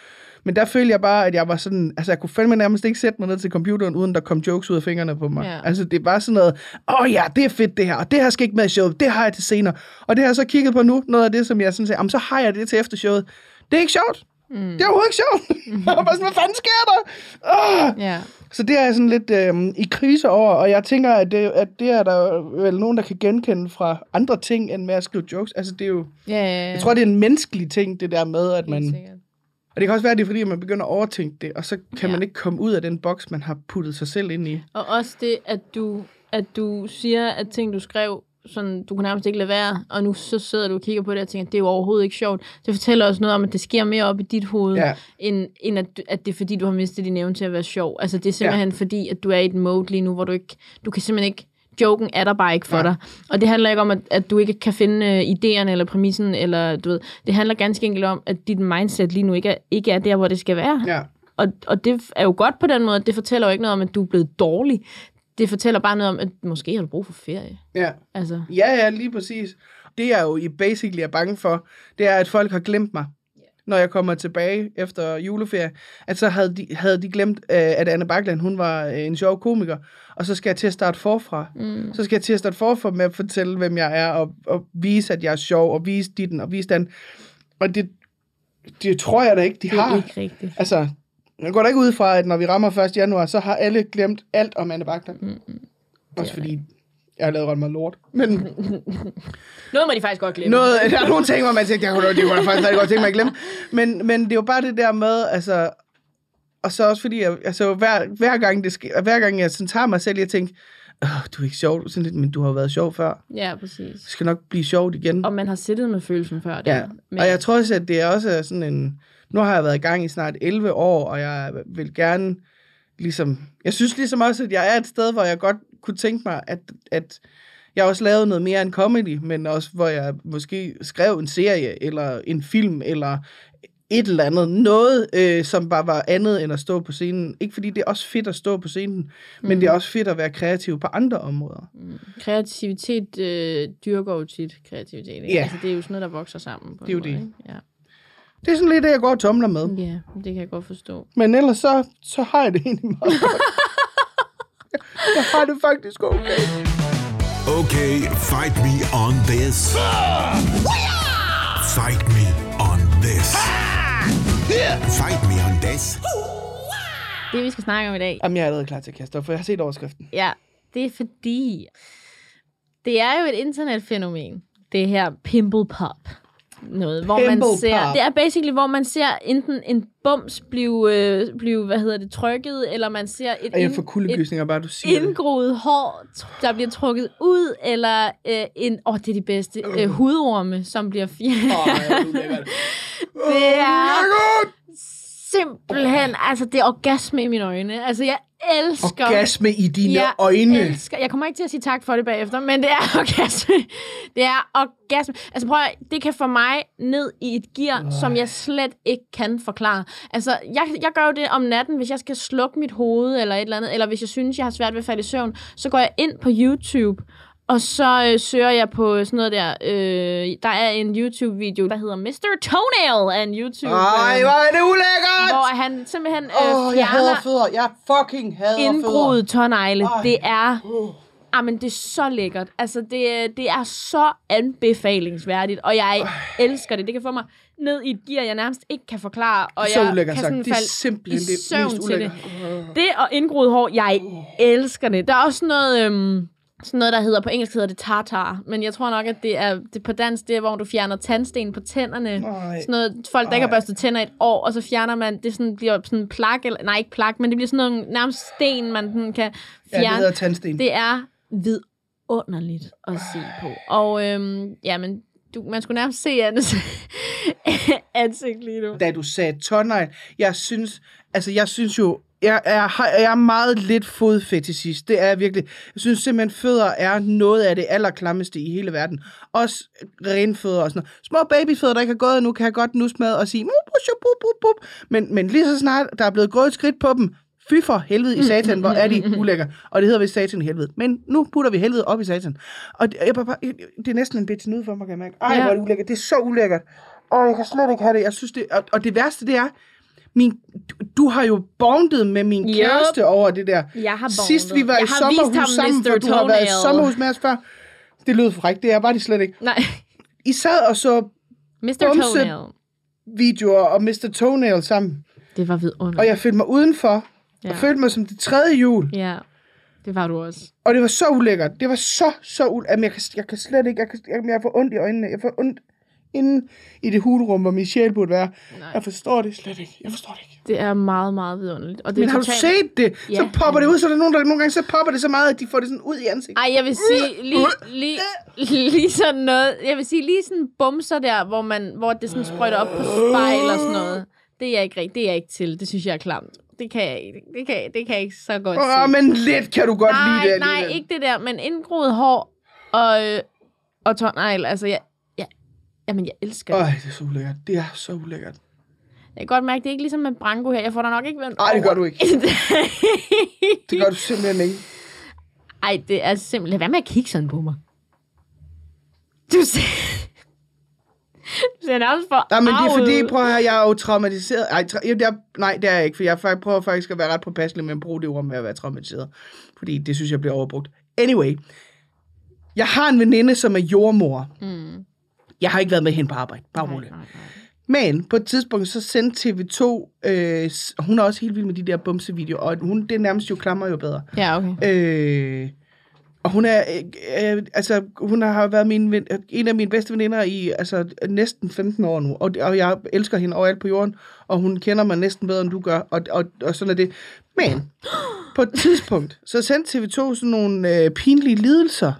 Men der følte jeg bare, at jeg var sådan, altså jeg kunne fandme nærmest ikke sætte mig ned til computeren, uden der kom jokes ud af fingrene på mig. Ja. Altså det var sådan noget, åh oh, ja, det er fedt det her, og det her skal ikke med i showet, det har jeg til senere. Og det har jeg så kigget på nu, noget af det, som jeg sådan sagde, så har jeg det til efter showet. Det er ikke sjovt. Mm. Det er overhovedet ikke sjovt. [laughs] jeg var bare sådan, hvad fanden sker der? Oh! Ja. Så det er jeg sådan lidt øh, i krise over, og jeg tænker, at det, at det er der vel nogen, der kan genkende fra andre ting, end med at skrive jokes. Altså det er jo, Ja, ja, ja. jeg tror, det er en menneskelig ting, det der med, at man... Og det kan også være, at det er, fordi man begynder at overtænke det, og så kan ja. man ikke komme ud af den boks, man har puttet sig selv ind i. Og også det, at du, at du siger, at ting, du skrev, sådan, du kan nærmest ikke lade være, og nu så sidder du og kigger på det og tænker, det er jo overhovedet ikke sjovt. Det fortæller også noget om, at det sker mere op i dit hoved, Ja. end, end at, at det er fordi, du har mistet din evne til at være sjov. Altså det er simpelthen ja. fordi, at du er i et mode lige nu, hvor du ikke, du kan simpelthen ikke, joken er der bare ikke for Nej. dig. Og det handler ikke om, at, at du ikke kan finde øh, idéerne eller præmissen, eller du ved, det handler ganske enkelt om, at dit mindset lige nu ikke er, ikke er der, hvor det skal være. Ja. Og, og det er jo godt på den måde. Det fortæller jo ikke noget om, at du er blevet dårlig. Det fortæller bare noget om, at måske har du brug for ferie. Ja. Altså, Ja, ja, lige præcis. Det jeg jo i basically er bange for, det er, at folk har glemt mig. Når jeg kommer tilbage efter juleferie, at så havde de, havde de glemt, øh, at Anne Bakland, hun var øh, en sjov komiker, og så skal jeg til at starte forfra. mm, Så skal jeg til at starte forfra med at fortælle, hvem jeg er, og, og vise, at jeg er sjov, og vise ditten, og vise den. Og det, det tror jeg da ikke, de det er har. ikke rigtigt. Altså, jeg går da ikke ud fra, at når vi rammer 1. januar, så har alle glemt alt om Anne Bakland. Mm. Også fordi jeg har lavet ret meget lort. Men [laughs] Noget må de faktisk godt glemme. noget, der er nogle ting, hvor man tænker, det kunne, det kunne jeg faktisk rigtig godt tænke mig at glemme. Men, men det er jo bare det der med, altså... Og så også fordi, jeg, altså, hver, hver, gang det sker, hver gang jeg sådan tager mig selv, jeg tænker, Åh, du er ikke sjov, sådan lidt, men du har jo været sjov før. Ja, præcis. Det skal nok blive sjovt igen. Og man har siddet med følelsen før. Ja, Der. Men, og jeg tror også, at det er også sådan en... Nu har jeg været i gang i snart 11 år, og jeg vil gerne ligesom... Jeg synes ligesom også, at jeg er et sted, hvor jeg godt kunne tænke mig, at, at jeg også lavede noget mere end comedy, men også hvor jeg måske skrev en serie, eller en film, eller et eller andet. Noget, øh, som bare var andet end at stå på scenen. Ikke fordi det er også fedt at stå på scenen, mm. men det er også fedt at være kreativ på andre områder. Mm. Kreativitet øh, dyrker jo tit kreativitet. Ikke? Ja. Altså, det er jo sådan noget, der vokser sammen. På Det er jo måde, det. Ikke? Ja. Det er sådan lidt det, jeg går og tumler med. ja, det kan jeg godt forstå. Men ellers så, så har jeg det egentlig meget [laughs] godt. [laughs] jeg har det faktisk okay. Okay, fight me on this. Fight me on this. Fight me on this. Det, vi skal snakke om i dag, Jamen, jeg er allerede klar til at kaste op, for jeg har set overskriften. Ja, det er fordi, det er jo et internetfænomen, det her pimple pop. Noget, hvor man ser, pop. det er basically, hvor man ser enten en bums blive, øh, blive hvad hedder det, trykket, eller man ser et, jeg får kuldegysninger, bare du siger indgroet hår, der bliver trukket ud, eller øh, en, åh, det er de bedste, øh, hudorme, som bliver fjernet. [laughs] Er. Det er simpelthen, altså det er orgasme i mine øjne. Altså jeg elsker... Orgasme i dine jeg øjne. Elsker, jeg kommer ikke til at sige tak for det bagefter, men det er [laughs] orgasme. Det er orgasme. Altså prøv at, det kan få mig ned i et gear, som jeg slet ikke kan forklare. Altså, jeg, jeg gør jo det om natten, hvis jeg skal slukke mit hoved eller et eller andet, eller hvis jeg synes, jeg har svært ved at falde i søvn, så går jeg ind på YouTube, og så øh, søger jeg på sådan noget der. Øh, der er en YouTube-video, der hedder Mr. Toenail af en YouTube. Ej, øh, hvor er det ulækkert! hvor han simpelthen øh, Åh, oh, jeg hader fjerner fødder. Jeg fucking hader fødder. indgroet tånegle. Det er... Uh. Jamen, det er så lækkert. Altså, det, er- det er så anbefalingsværdigt, og jeg elsker det. Det kan få mig ned i et gear, jeg nærmest ikke kan forklare, og Så jeg ulækkert kan sagt. sådan Det er simpelthen det mest til det. ulækkert. Det og indgroet hår, jeg elsker det. Der er også noget... Øhm, sådan noget, der hedder, på engelsk hedder det tartar, men jeg tror nok, at det er det på dansk, det er, hvor du fjerner tandsten på tænderne. Nej. Sådan noget, folk, der ikke har Ej. børstet tænder i et år, og så fjerner man, det sådan, bliver sådan en plak, eller, nej, ikke plak, men det bliver sådan noget, nærmest sten, man sådan kan Ja, det fjerne. hedder tandsten. Det er vidunderligt at se på. Og øhm, ja, men du, man skulle nærmest se Annes [laughs] ansigt lige nu. da du sagde tårnegl, jeg synes, altså jeg synes jo, jeg er, jeg er meget lidt fodfetisist. Det er jeg virkelig. Jeg synes simpelthen, fødder er noget af det allerklammeste i hele verden. Også renfødder og sådan noget. Små babyfødder, der ikke har gået endnu, kan jeg godt nus med og sige, "Mup, bup, bup, bup, bup." men, men lige så snart der er blevet gået et skridt på dem, Fy for helvede i satan, hvor er de [laughs] ulækker. Og det hedder vist satan i helvede. Men nu putter vi helvede op i satan. Og det, jeg, bare, det er næsten en bit ud for mig, kan jeg mærke. Ej, ja. hvor er det ulækkert. Det er så ulækkert. Og jeg kan slet ikke have det. Jeg synes det, og, og det værste, det er, min, du, du har jo bondet med min Yup. kæreste over det der. Jeg har Sidst vi var Jeg i sommerhus sammen, for du har været i sommerhus med os før. Det lød frækt, det er bare det slet ikke. Nej, I sad og så Mr. Toenail. videoer og Mr. Toenail sammen. Det var vidunderligt. Og jeg følte mig udenfor, ja. Ja. og følte mig som det tredje jul. Ja, det var du også. Og det var så ulækkert. Det var så, så ulækkert. Jamen, jeg kan, jeg kan slet ikke, jeg, kan, jeg, jeg får ondt i øjnene. Jeg får ondt inde i det hulrum, hvor min sjæl burde være. Nej. Jeg forstår det slet ikke. Jeg forstår det ikke. Det er meget, meget vidunderligt. Og det Men har du totalt- set det? Så Ja. popper det ud, så er der nogen, der nogle gange så popper det så meget, at de får det sådan ud i ansigtet. Ej, jeg vil sige lige, lige, lige sådan noget. Jeg vil sige lige sådan bumser der, hvor, man, hvor det sådan sprøjter op på spejl og sådan noget. Det er jeg ikke rigtig. Det er jeg ikke til. Det synes jeg er klamt. Det kan jeg ikke. Det kan, det kan jeg ikke så godt Åh, se. men lidt kan du godt nej, lide det nej, alligevel. ikke det der, men indgroet hår og, øh, og tårnegl. Altså, jeg, jamen, jeg elsker det. Øj, det er så ulækkert. Det er så ulækkert. Jeg kan godt mærke, det er ikke ligesom med Branko her. Jeg får da nok ikke vendt Ej, det gør du ikke. [laughs] Det gør du simpelthen ikke. Ej, det er simpelthen... Lad være med at kigge sådan på mig. Du ser... Du ser nærmest for Nej, men det er fordi, prøv at høre, jeg er jo traumatiseret. Ej, tra- jeg, jeg, nej, det er jeg ikke, for jeg prøver faktisk at være ret påpasselig med at bruge det ord med at være traumatiseret. Fordi det synes jeg bliver overbrugt. Anyway, jeg har en veninde, som er jordmor. Mm. Jeg har ikke været med hende på arbejde, bare roligt. nej, nej. Men på et tidspunkt, så sendte TV2, øh, hun er også helt vild med de der bumsevideoer, og hun, det nærmest jo klammer jo bedre. Ja, okay. Øh, og hun er, øh, øh, altså, hun har været min, ven- en af mine bedste veninder i altså, næsten 15 år nu, og, og jeg elsker hende overalt på jorden, og hun kender mig næsten bedre, end du gør, og, og, og sådan er det. Men på et tidspunkt, så sendte TV2 sådan nogle øh, pinlige lidelser,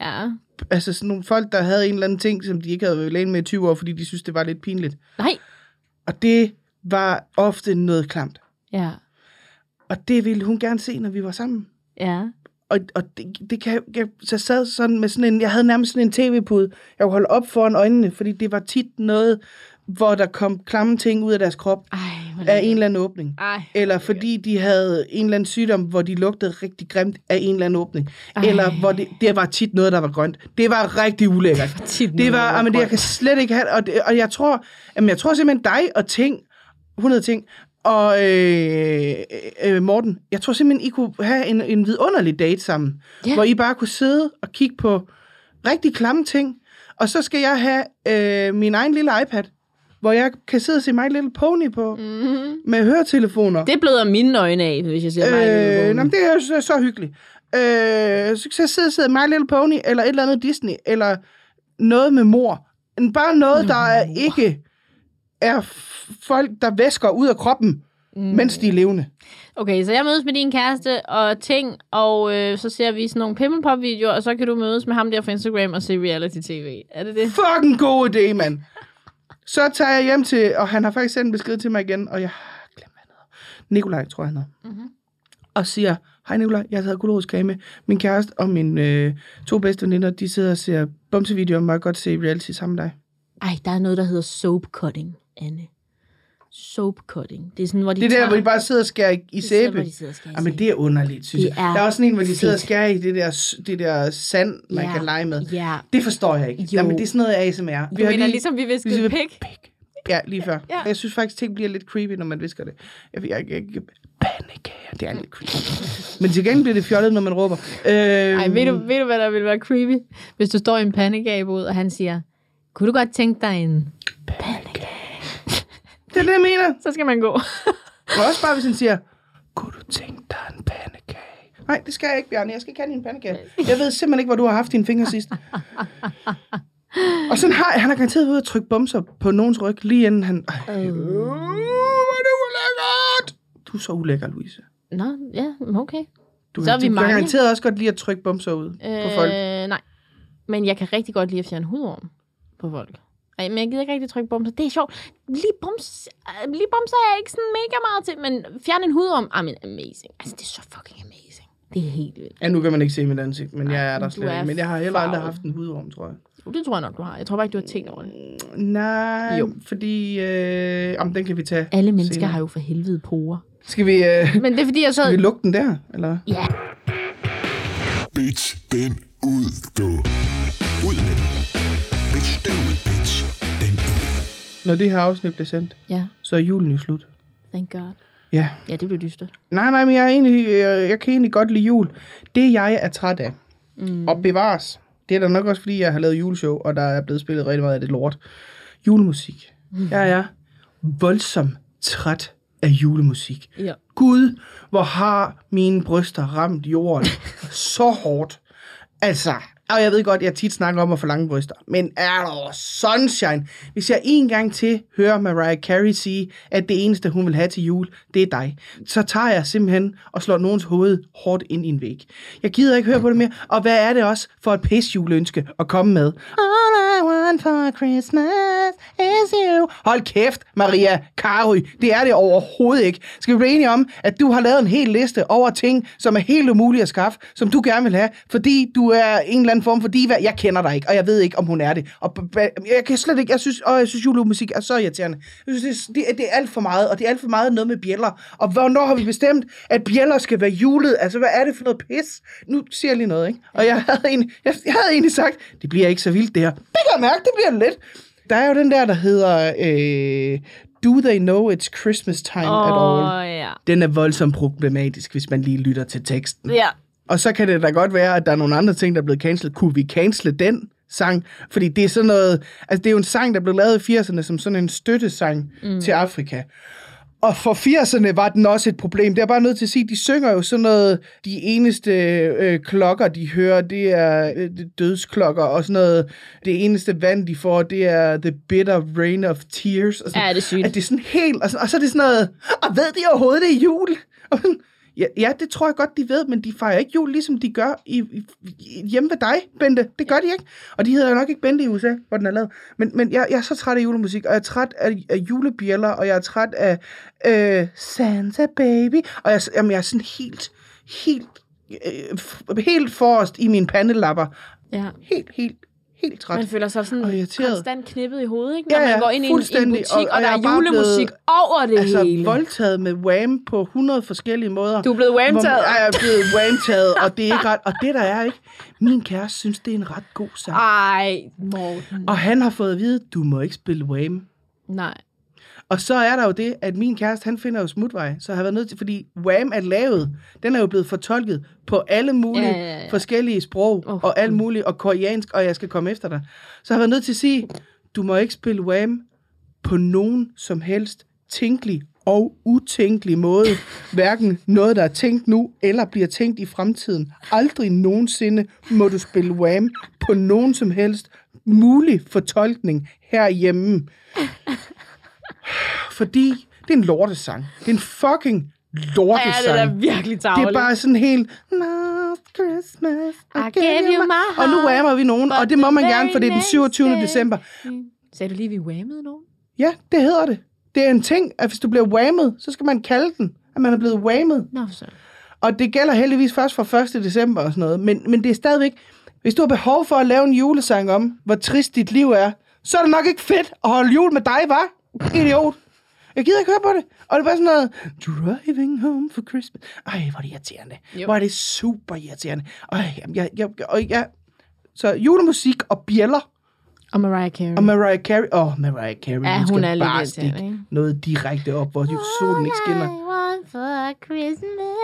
Ja. Altså sådan nogle folk, der havde en eller anden ting, som de ikke havde været lægen med i 20 år, fordi de synes det var lidt pinligt. Nej. Og det var ofte noget klamt. Ja. Og det ville hun gerne se, når vi var sammen. Ja. Og, og det, det kan jeg, så sad sådan med sådan en, jeg havde nærmest sådan en tv-pude, jeg kunne holde op foran øjnene, fordi det var tit noget, hvor der kom klamme ting ud af deres krop Ej, af en eller anden åbning. Ej. Eller fordi de havde en eller anden sygdom, hvor de lugtede rigtig grimt af en eller anden åbning. Ej. Eller hvor det, det var tit noget, der var grønt. Det var rigtig ulækkert. tit det noget, der var, var jamen, det, jeg kan slet ikke have, og, det, og jeg tror, jamen, jeg tror simpelthen dig og ting, 100 ting, og øh, øh, Morten, jeg tror simpelthen, I kunne have en, en vidunderlig date sammen, Ja. hvor I bare kunne sidde og kigge på rigtig klamme ting, og så skal jeg have øh, min egen lille iPad, hvor jeg kan sidde og se My Little Pony på, Mm-hmm. med høretelefoner. Det bløder mine øjne af, hvis jeg siger mig. Øh, nå, men det er så, så hyggeligt. Øh, så kan jeg sidde og se My Little Pony, eller et eller andet Disney, eller noget med mor. Bare noget, der er ikke er folk, der væsker ud af kroppen, mm. mens de er levende. Okay, så jeg mødes med din kæreste og ting, og øh, så ser vi sådan nogle pimmelpop-videoer, og så kan du mødes med ham der på Instagram og se reality-tv. Er det det? Fucking god idé, mand. Så tager jeg hjem til, og han har faktisk sendt en besked til mig igen, og jeg glemt, hvad han hedder. Nikolaj, tror jeg, han hedder. Mhm. Og siger, hej Nikolaj, jeg har taget gulerod kage med. Min kæreste og mine øh, to bedste veninder, de sidder og ser bumsevideoer, må jeg godt se reality sammen med dig. Ej, der er noget, der hedder soap cutting, Anne. Soap cutting. Det er sådan, hvor de Det er der, tager... hvor de bare sidder og skærer i, i Det er sådan, sæbe. Jamen, det er underligt, synes Det jeg. er Der er også sådan en, hvor de sidder og fedt. skærer i det der, det der sand, man Ja. kan lege med. Ja. Det forstår jeg ikke. Jo. Jamen, det er sådan noget ASMR. Du mener, ligesom vi viskede ligesom- pik? pik. Ja, lige før. Ja. Jeg synes faktisk, ting bliver lidt creepy, når man visker det. Jeg, jeg, jeg, jeg pandekager, det er lidt creepy. Men til gengæld bliver det fjollet, når man råber. Øh, Ej, ved du, ved du, hvad der ville være creepy? Hvis du står i en pandekagebod, og han siger, kunne du godt tænke dig en... Det er det, jeg mener. Så skal man gå. [laughs] Og også bare, hvis han siger, kunne du tænke dig en pandekage? Nej, det skal jeg ikke, Bjarne. Jeg skal ikke have din pandekage. Jeg ved simpelthen ikke, hvor du har haft dine fingre sidst. [laughs] Og sådan har han har garanteret ude at trykke bumser på nogens ryg, lige inden han... Ej, øh, hvor er det ulækkert! Du er så ulækker, Louise. Nå, ja, okay. Du, Så er vi du mange. garanteret også godt lide at trykke bumser ud øh... på folk. nej. Men jeg kan rigtig godt lide at fjerne hudorm på folk. Ej, men jeg gider ikke rigtig trykke bumser. Det er sjovt. Lige, bums, øh, lige bumser er jeg ikke sådan mega meget til, men fjerne en hudorm, I mean, amazing. Altså, det er så fucking amazing. Det er helt vildt. Ja, nu kan man ikke se mit ansigt, men jeg er Nej, der slet ikke. Men jeg har heller aldrig haft en hudorm, tror jeg. Jo, det tror jeg nok, du har. Jeg tror bare ikke, du har tænkt over det. Nej, Jo. fordi... Øh, om den kan vi tage Alle mennesker senere. har jo for helvede porer. Skal vi, øh, Men det er fordi, jeg skal vi lukke den der, eller? Ja, Bitch, den ud, du. Når det her afsnit bliver sendt, ja. så er julen jo slut. Thank God. Ja. Ja, det blev dystert. Nej, nej, men jeg, er egentlig, jeg, jeg kan egentlig godt lide jul. Det, jeg er træt af, mm. og bevares, det er da nok også, fordi jeg har lavet juleshow, og der er blevet spillet rigtig meget af det lort. Julemusik. Mm. Jeg er voldsomt træt af julemusik. Ja. Gud, hvor har mine bryster ramt jorden [laughs] så hårdt. Altså, og jeg ved godt, jeg tit snakker om at få lange bryster, men er der sunshine. Hvis jeg en gang til hører Mariah Carey sige, at det eneste, hun vil have til jul, det er dig, så tager jeg simpelthen og slår nogens hoved hårdt ind i en væg. Jeg gider ikke høre på det mere, og hvad er det også for et pis juleønske at komme med? All I want for Christmas. Hold kæft, Maria Carey. Det er det overhovedet ikke. Skal vi blive enige om, at du har lavet en hel liste over ting, som er helt umulige at skaffe, som du gerne vil have, fordi du er en eller anden form for diva. Jeg kender dig ikke, og jeg ved ikke, om hun er det. Og b- b- jeg kan slet ikke, jeg synes, åh, jeg synes julemusik er så irriterende. Jeg synes, det, det, er- det er alt for meget, og det er alt for meget noget med bjæller. Og hvornår har vi bestemt, at bjæller skal være julet? Altså, hvad er det for noget pis? Nu siger jeg lige noget, ikke? Og jeg havde egentlig, jeg, jeg havde egentlig sagt, det bliver ikke så vildt det her. Det kan jeg mærke, det bliver lidt. Der er jo den der, der hedder... Øh, Do they know it's Christmas time at all? Ja. Den er voldsomt problematisk, hvis man lige lytter til teksten. Ja. Og så kan det da godt være, at der er nogle andre ting, der er blevet cancelled. Kunne vi cancele den sang? Fordi det er sådan noget... Altså, det er jo en sang, der blev lavet i 80'erne som sådan en støttesang mm. til Afrika. Og for 80'erne var den også et problem. Det er bare nødt til at sige, de synger jo sådan noget, de eneste øh, klokker, de hører, det er øh, dødsklokker, og sådan noget, det eneste vand, de får, det er the bitter rain of tears. Og sådan, Ja, det er sygt. At det er sådan helt, og, så, og så er det sådan noget, og ved de overhovedet, det er jul? Og sådan, Ja, ja, det tror jeg godt, de ved, men de fejrer ikke jul, ligesom de gør i, i, i, hjemme ved dig, Bente. Det gør de ikke. Og de hedder jo nok ikke Bente i USA, hvor den er lavet. Men, men jeg, jeg er så træt af julemusik, og jeg er træt af, af julebjæller, og jeg er træt af øh, Santa Baby. Og jeg, jamen, jeg er sådan helt, helt, øh, helt forrest i mine pandelapper. ja. Helt, helt, helt træt. Man føler sig sådan Og irriteret. konstant knippet i hovedet, ikke? Ja, Når man ja, går ind i en, butik, Og- og, og der er julemusik blevet- over det altså, hele. voldtaget med Wham på 100 forskellige måder. Du er blevet whamtaget. Jeg er blevet [laughs] whamtaget, og det er ikke ret. Og det der er ikke, min kæreste synes, det er en ret god sang. Ej, Morten. Og han har fået at vide, du må ikke spille Wham. Nej. Og så er der jo det, at min kæreste, han finder jo smutvej. Så jeg har været nødt til, fordi Wham er lavet, den er jo blevet fortolket på alle mulige Ja, ja, ja. forskellige sprog, Åh, og alt muligt, og koreansk, og jeg skal komme efter dig. Så jeg har været nødt til at sige, du må ikke spille Wham på nogen som helst tænkelig og utænkelig måde. [laughs] Hverken noget, der er tænkt nu, eller bliver tænkt i fremtiden. Aldrig nogensinde må du spille Wham på nogen som helst mulig fortolkning herhjemme. [laughs] Fordi det er en lortesang. Det er en fucking Ja, lortesang. det er virkelig Det tavligt. er bare sådan helt... Last Christmas, I gave you my Og nu heart, whammer vi nogen, og det må man gerne, for det er den next 27. day- december. Sagde du lige, vi whammede nogen? Ja, det hedder det. Det er en ting, at hvis du bliver whammet, så skal man kalde den, at man er blevet whammet. Nå, så. Og det gælder heldigvis først fra 1. december og sådan noget. Men, men det er stadigvæk... Hvis du har behov for at lave en julesang om, hvor trist dit liv er, så er det nok ikke fedt at holde jul med dig, var? Idiot. Jeg gider ikke høre på det. Og det er bare sådan noget, driving home for Christmas. Ej, hvor er det irriterende. Jo. Hvor er det super irriterende. Ej, jeg, jeg, og jeg, så julemusik og bjæller Og Mariah Carey. og Mariah Carey. Åh, oh, Mariah Carey. Ja, skal hun er lidt bare irriterende, stikke ikke? noget direkte op, hvor solen ikke skinner. For Christmas.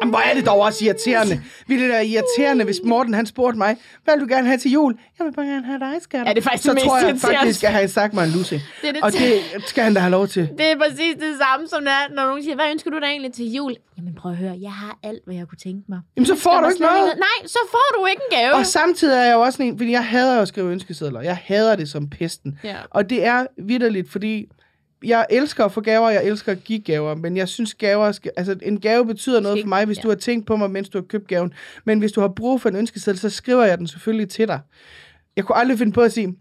Jamen, hvor er det dog også irriterende. Ville det være irriterende, hvis Morten han spurgte mig, hvad vil du gerne have til jul? Jeg vil bare gerne have dig, skat. Ja, det er faktisk Så det tror jeg faktisk, at han sagt mig en lusse. Det er det Og det skal han da have lov til. Det er præcis det samme, som er, når nogen siger, hvad ønsker du dig egentlig til jul? Jamen prøv at høre, jeg har alt, hvad jeg kunne tænke mig. Jamen, så får du ikke slet noget. Nej, så får du ikke en gave. Og samtidig er jeg jo også en, fordi jeg hader at skrive ønskesedler. Jeg hader det som pesten. Ja. Og det er vidderligt, fordi jeg elsker at få gaver, jeg elsker at give gaver, men jeg synes gaver, skal, altså en gave betyder noget for mig, hvis ja. du har tænkt på mig, mens du har købt gaven. Men hvis du har brug for en ønskeseddel, så skriver jeg den selvfølgelig til dig. Jeg kunne aldrig finde på at sige,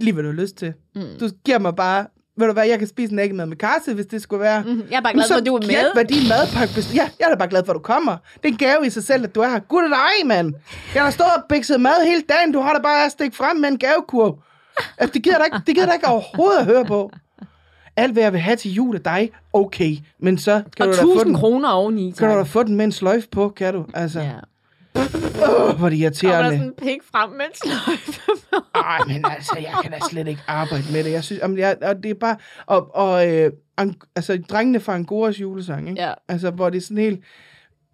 lige hvad du har lyst til. Mm. Du giver mig bare, ved du hvad, jeg kan spise en æggemad med karse, hvis det skulle være. Mhm, Jeg er bare glad for, at du er med. hvad din madpakke best- Ja, jeg er da bare glad for, at du kommer. Det er en gave i sig selv, at du er her. Gud dig, mand. Jeg har stået og bikset mad hele dagen. Du har da bare stikket frem med en gavekurv. Altså, det gider da ikke, det gider da ikke overhovedet at høre på. Alt hvad jeg vil have til jul af dig, okay. Men så kan Og du da få 1000 den, kroner oveni. kan du da få den med en sløjf på, kan du? Altså, Ja. åh, hvor er det Kommer der irriterende. sådan en pik frem med en sløjfe? Ej, men altså, jeg kan da slet ikke arbejde med det. Jeg synes, jamen, jeg, og det er bare... Og, og øh, an, altså, drengene fra Angoras julesang, ikke? Ja. Altså, hvor det er sådan helt...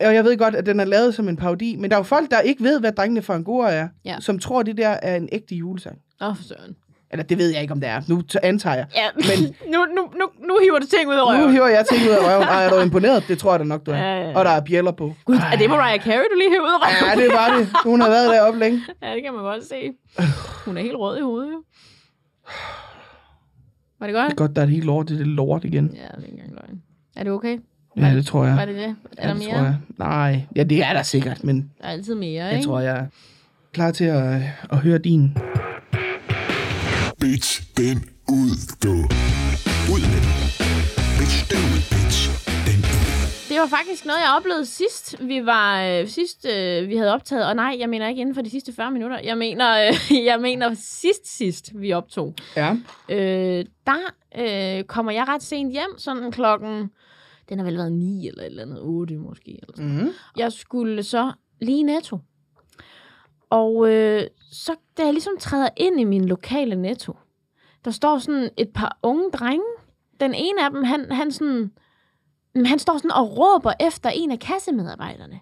Og jeg ved godt, at den er lavet som en parodi, men der er jo folk, der ikke ved, hvad drengene fra Angora er, Ja. som tror, det der er en ægte julesang. Åh, for søren. Eller det ved jeg ikke, om det er. Nu antager jeg. Ja, Men- [laughs] nu, nu, nu, nu hiver du ting ud af Nu røven. hiver jeg ting ud af røven. Ej, er du imponeret? Det tror jeg da nok, du er. Ja, ja, ja. Og der er bjæller på. Gud, er det Mariah Carey, du lige hiver ud af røven? Ja, det var det. Hun har været deroppe længe. [laughs] Ja, det kan man godt se. Hun er helt rød i hovedet, jo. Var det godt? Det er godt, der er et helt lort det lort igen. Ja, det er ikke engang løgn. Er det okay? Ja, det tror jeg. Var det det? Er Ja, der det mere? tror jeg. Nej, ja, det er der sikkert, men Der er altid mere, jeg ikke? tror, jeg er klar til at, at høre din. Bitch, den ud, du. Ud med den. Bitch, den ud, bitch. Den ud. Det var faktisk noget, jeg oplevede sidst. Vi var øh, sidst, øh, vi havde optaget, og nej, jeg mener ikke inden for de sidste 40 minutter. Jeg mener, øh, [laughs] jeg mener sidst sidst, vi optog. Ja. Øh, der øh, kommer jeg ret sent hjem, sådan klokken, den har vel været 9 eller et eller andet, 8 måske. Eller sådan. Mm-hmm. Jeg skulle så lige netto. Og øh, så da jeg ligesom træder ind i min lokale netto, der står sådan et par unge drenge. Den ene af dem, han, han, sådan, han står sådan og råber efter en af kassemedarbejderne.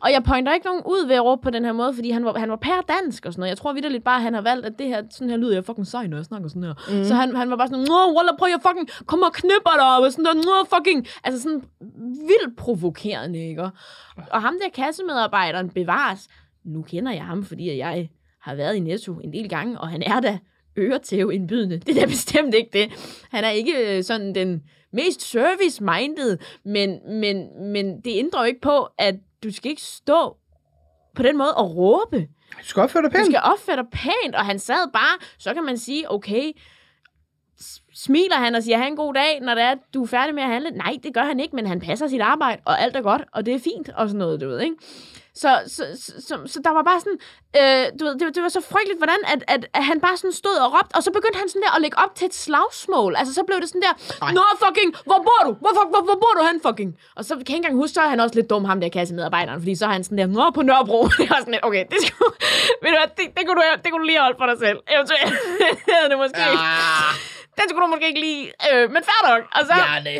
Og jeg pointer ikke nogen ud ved at råbe på den her måde, fordi han var, han var pær dansk og sådan noget. Jeg tror vidderligt bare, at han har valgt, at det her, sådan her lyder jeg fucking sej, når jeg snakker sådan her. Mm. Så han, han var bare sådan, Nå, Walla, prøv jeg fucking komme og knipper dig, og sådan der, Nå, fucking, altså sådan vildt provokerende, ikke? Og ham der kassemedarbejderen bevares, nu kender jeg ham, fordi jeg har været i Netto en del gange, og han er da øretæveindbydende. Det er da bestemt ikke det. Han er ikke øh, sådan den mest service-minded, men, men, men det ændrer jo ikke på, at du skal ikke stå på den måde og råbe. Du skal opføre dig Du pænt. skal opføre dig pænt, og han sad bare, så kan man sige, okay, smiler han og siger, have en god dag, når det er, du er færdig med at handle? Nej, det gør han ikke, men han passer sit arbejde, og alt er godt, og det er fint, og sådan noget, du ved, ikke? Så, så, så, så, så der var bare sådan, øh, du ved, det, det var så frygteligt, hvordan at, at, at han bare sådan stod og råbte, og så begyndte han sådan der at lægge op til et slagsmål. Altså, så blev det sådan der, Ej. Nå, fucking, hvor bor du? Hvor, hvor, hvor, hvor bor du hen, fucking? Og så kan jeg ikke engang huske, så er han også lidt dum, ham der kassemedarbejderen, fordi så er han sådan der, Nå, på Nørrebro. [laughs] det var sådan lidt, okay, det, skulle, [laughs] ved du hvad, det, det, kunne du, det kunne du lige holde for dig selv. Eventuelt. [laughs] havde det måske. Ah, Den skulle du måske ikke lige, øh, men fair nok. Og så, ja, det.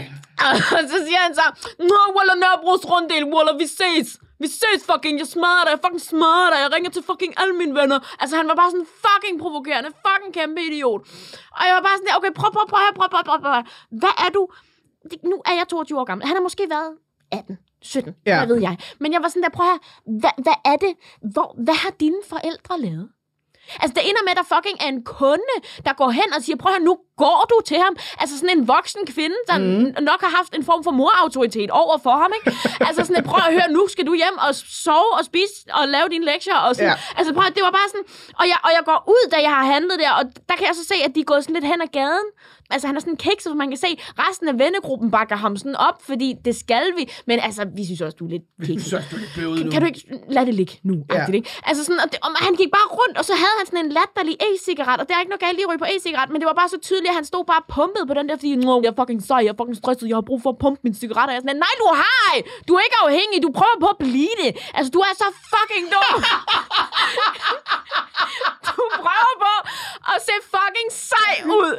og så siger han så, Nå, Walla Nørrebros runddel, Walla, vi ses. Vi ses fucking, jeg smadrer dig, jeg fucking smadrer dig, jeg ringer til fucking alle mine venner. Altså, han var bare sådan fucking provokerende, fucking kæmpe idiot. Og jeg var bare sådan der, okay, prøv, prøv, prøv, her, prøv, prøv, prøv, prøv. Hvad er du? Det- Nu er jeg 22 år gammel. Han har måske været 18, 17, Ja. hvad ved jeg. Men jeg var sådan der, prøv her, hvad, hvad er det? Hvor, hvad har dine forældre lavet? Altså, det ender med, at der fucking er en kunde, der går hen og siger, prøv høre, nu går du til ham. Altså sådan en voksen kvinde, der mm. nok har haft en form for morautoritet over for ham, ikke? altså sådan, prøv at høre, nu skal du hjem og sove og spise og lave dine lektier. Og sådan. Ja. Altså prøv at, det var bare sådan, og jeg, og jeg går ud, da jeg har handlet der, og der kan jeg så se, at de er gået sådan lidt hen ad gaden. Altså han er sådan kikset, for man kan se, resten af vennegruppen bakker ham sådan op, fordi det skal vi. Men altså, vi synes også, du er lidt kikset. Er du lidt bøvet nu. Kan du ikke lade det ligge nu? Ja. Ja. Ikke? Altså sådan, og, det, og han gik bare rundt, og så havde han sådan en latterlig e-cigaret, og det er ikke noget galt lige at ryge på e-cigaret, men det var bare så tydeligt, at han stod bare pumpet på den der, fordi "Nå, jeg er fucking sej, jeg er fucking stresset, jeg har brug for at pumpe mine cigaretter. Jeg er sådan, nej, du har ej! Du er ikke afhængig, du prøver på at blive det. Altså, du er så fucking dum. [laughs] du prøver på at se fucking sej ud.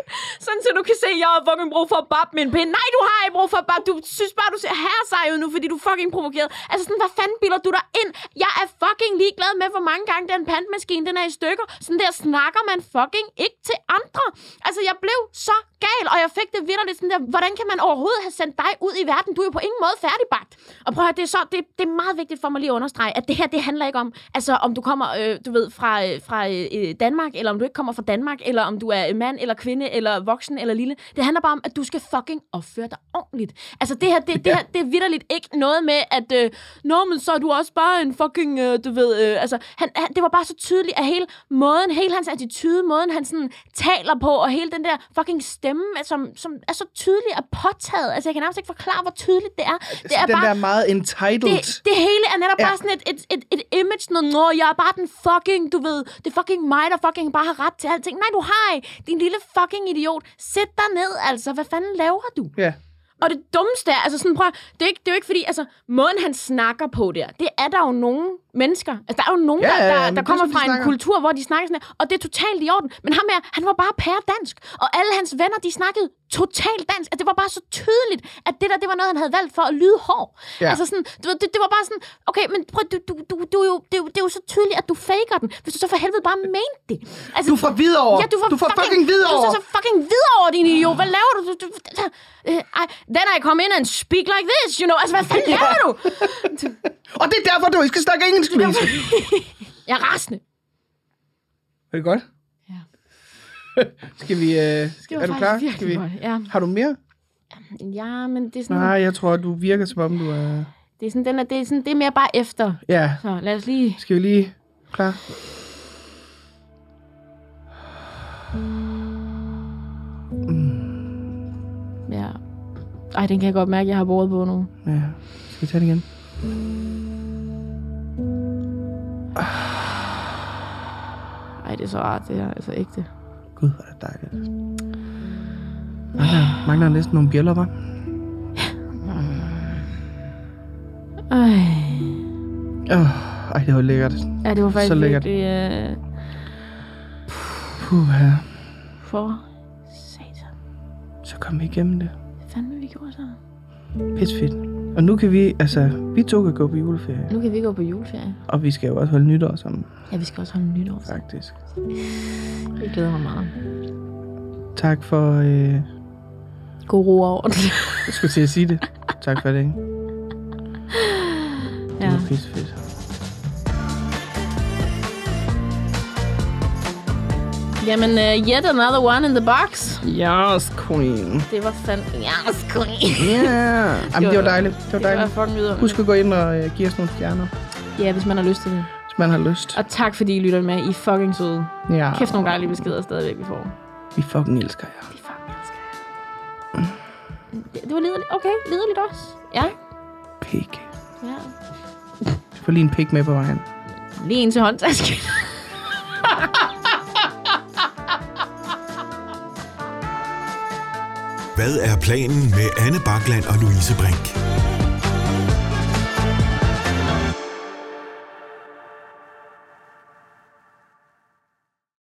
Sådan, så du kan se, jeg har fucking brug for at bappe min pind. Nej, du har ikke brug for at bappe. Du synes bare, du ser her sej ud nu, fordi du er fucking provokeret. Altså sådan, hvad fanden bilder du dig ind? Jeg er fucking ligeglad med, hvor mange gange den pandmaskine, den er i stykker. Sådan der snakker man fucking ikke til andre. Altså, jeg blev så gal, og jeg fik det vidderligt sådan der, hvordan kan man overhovedet have sendt dig ud i verden? Du er jo på ingen måde færdigbagt. Og prøv at høre, det er, så, det, det er meget vigtigt for mig lige at understrege, at det her, det handler ikke om, altså om du kommer, øh, du ved, fra, øh, fra øh, Danmark, eller om du ikke kommer fra Danmark, eller om du er mand, eller kvinde, eller voksen, eller lille. Det handler bare om, at du skal fucking opføre dig ordentligt. Altså det her, det, det, her, det er vidderligt ikke noget med, at, øh, nå, men så er du også bare en fucking, øh, du ved, øh, altså, han, han, det var bare så tydeligt, at hele måden, hele hans attitude, måden han sådan taler på, og hele den der fucking stemme, stemme, som, som er så tydelig og påtaget. Altså, jeg kan nærmest ikke forklare, hvor tydeligt det er. Det Så er den bare, der meget entitled. det, det hele er netop Ja. bare sådan et, et, et, et image, noget, nå, jeg er bare den fucking, du ved, det er fucking mig, der fucking bare har ret til alting. Nej, du har ikke. Din lille fucking idiot. Sæt dig ned, altså. Hvad fanden laver du? Ja. Og det dummeste er, altså sådan, prøv, det er, ikke, det er jo ikke fordi, altså, måden han snakker på der, det er der jo nogle mennesker. Altså, der er jo nogen, Ja, ja, ja, der, der, der det er kommer fra en kultur, hvor de snakker sådan her, og det er totalt i orden. Men ham her, han var bare pæredansk, og alle hans venner, de snakkede totalt dansk. At det var bare så tydeligt, at det der, det var noget, han havde valgt for at lyde hård. Ja. Altså sådan, du ved, det, det var bare sådan, okay, men prøv, du, du, du, du, jo, det, er jo, det er jo så tydeligt, at du faker den, hvis du så for helvede bare mente det. Altså, Du får videre over. Ja, du får, du får fucking videre Du over. får så fucking videre over, din idiot. Hvad laver du? du, du uh, I, then I come in and speak like this, you know. Altså, hvad fanden laver du? [laughs] Og det er derfor, du ikke skal snakke engelsk, Louise. [laughs] Jeg er rasende. Er det godt? Ja. [laughs] skal vi... Øh, var er du klar? Skal vi... Ja. Har du mere? ja, men det er sådan, Nej, jeg tror, du virker som om, du er... det er sådan, den er, det er sådan, det er mere bare efter. Ja, Så lad os lige... skal vi lige... Klar? Ja. Ej, den kan jeg godt mærke, jeg har båret på nu. Ja. Skal vi tage det igen? Ej, det er så rart, det her. Altså ægte. Gud, hvor er det dejligt. Mangler, mangler næsten nogle bjæller, hva'? Ej. Oh, ej, det var lækkert. Ja, det var faktisk Så lækkert. virkelig... Uh, Puh, ja. for satan. Så kom vi igennem det. Hvad fanden vi gjorde så? Pis fedt. Og nu kan vi, altså, vi to kan gå på juleferie. Nu kan vi gå på juleferie. Og vi skal jo også holde nytår sammen, Ja, vi skal også holde nytår. faktisk. Det glæder mig meget. Tak for, øh, God ro over det. jeg skulle til at sige det. Tak for det, ikke? Det Ja. var pis fedt. Jamen, uh, yet another one in the box. Yes, queen. Det var fandme... Sgu. Ja. Yeah. Jamen, det var dejligt. Det var Det var dejligt. fucking. Husk at gå ind og øh, give os nogle stjerner, Ja, hvis man har lyst til det. hvis man har lyst. Og tak, fordi I lytter med. I fucking søde. Ja, Kæft nogle dejlige beskeder stadigvæk, vi får. vi fucking elsker jer. Vi fucking elsker jer. Det, det var liderligt. Okay, liderligt også. Ja. Pik. ja. Får lige en pik med på vejen. Lige en til håndtasken. [laughs] Hvad er planen med Anne Bakland og Louise Brink?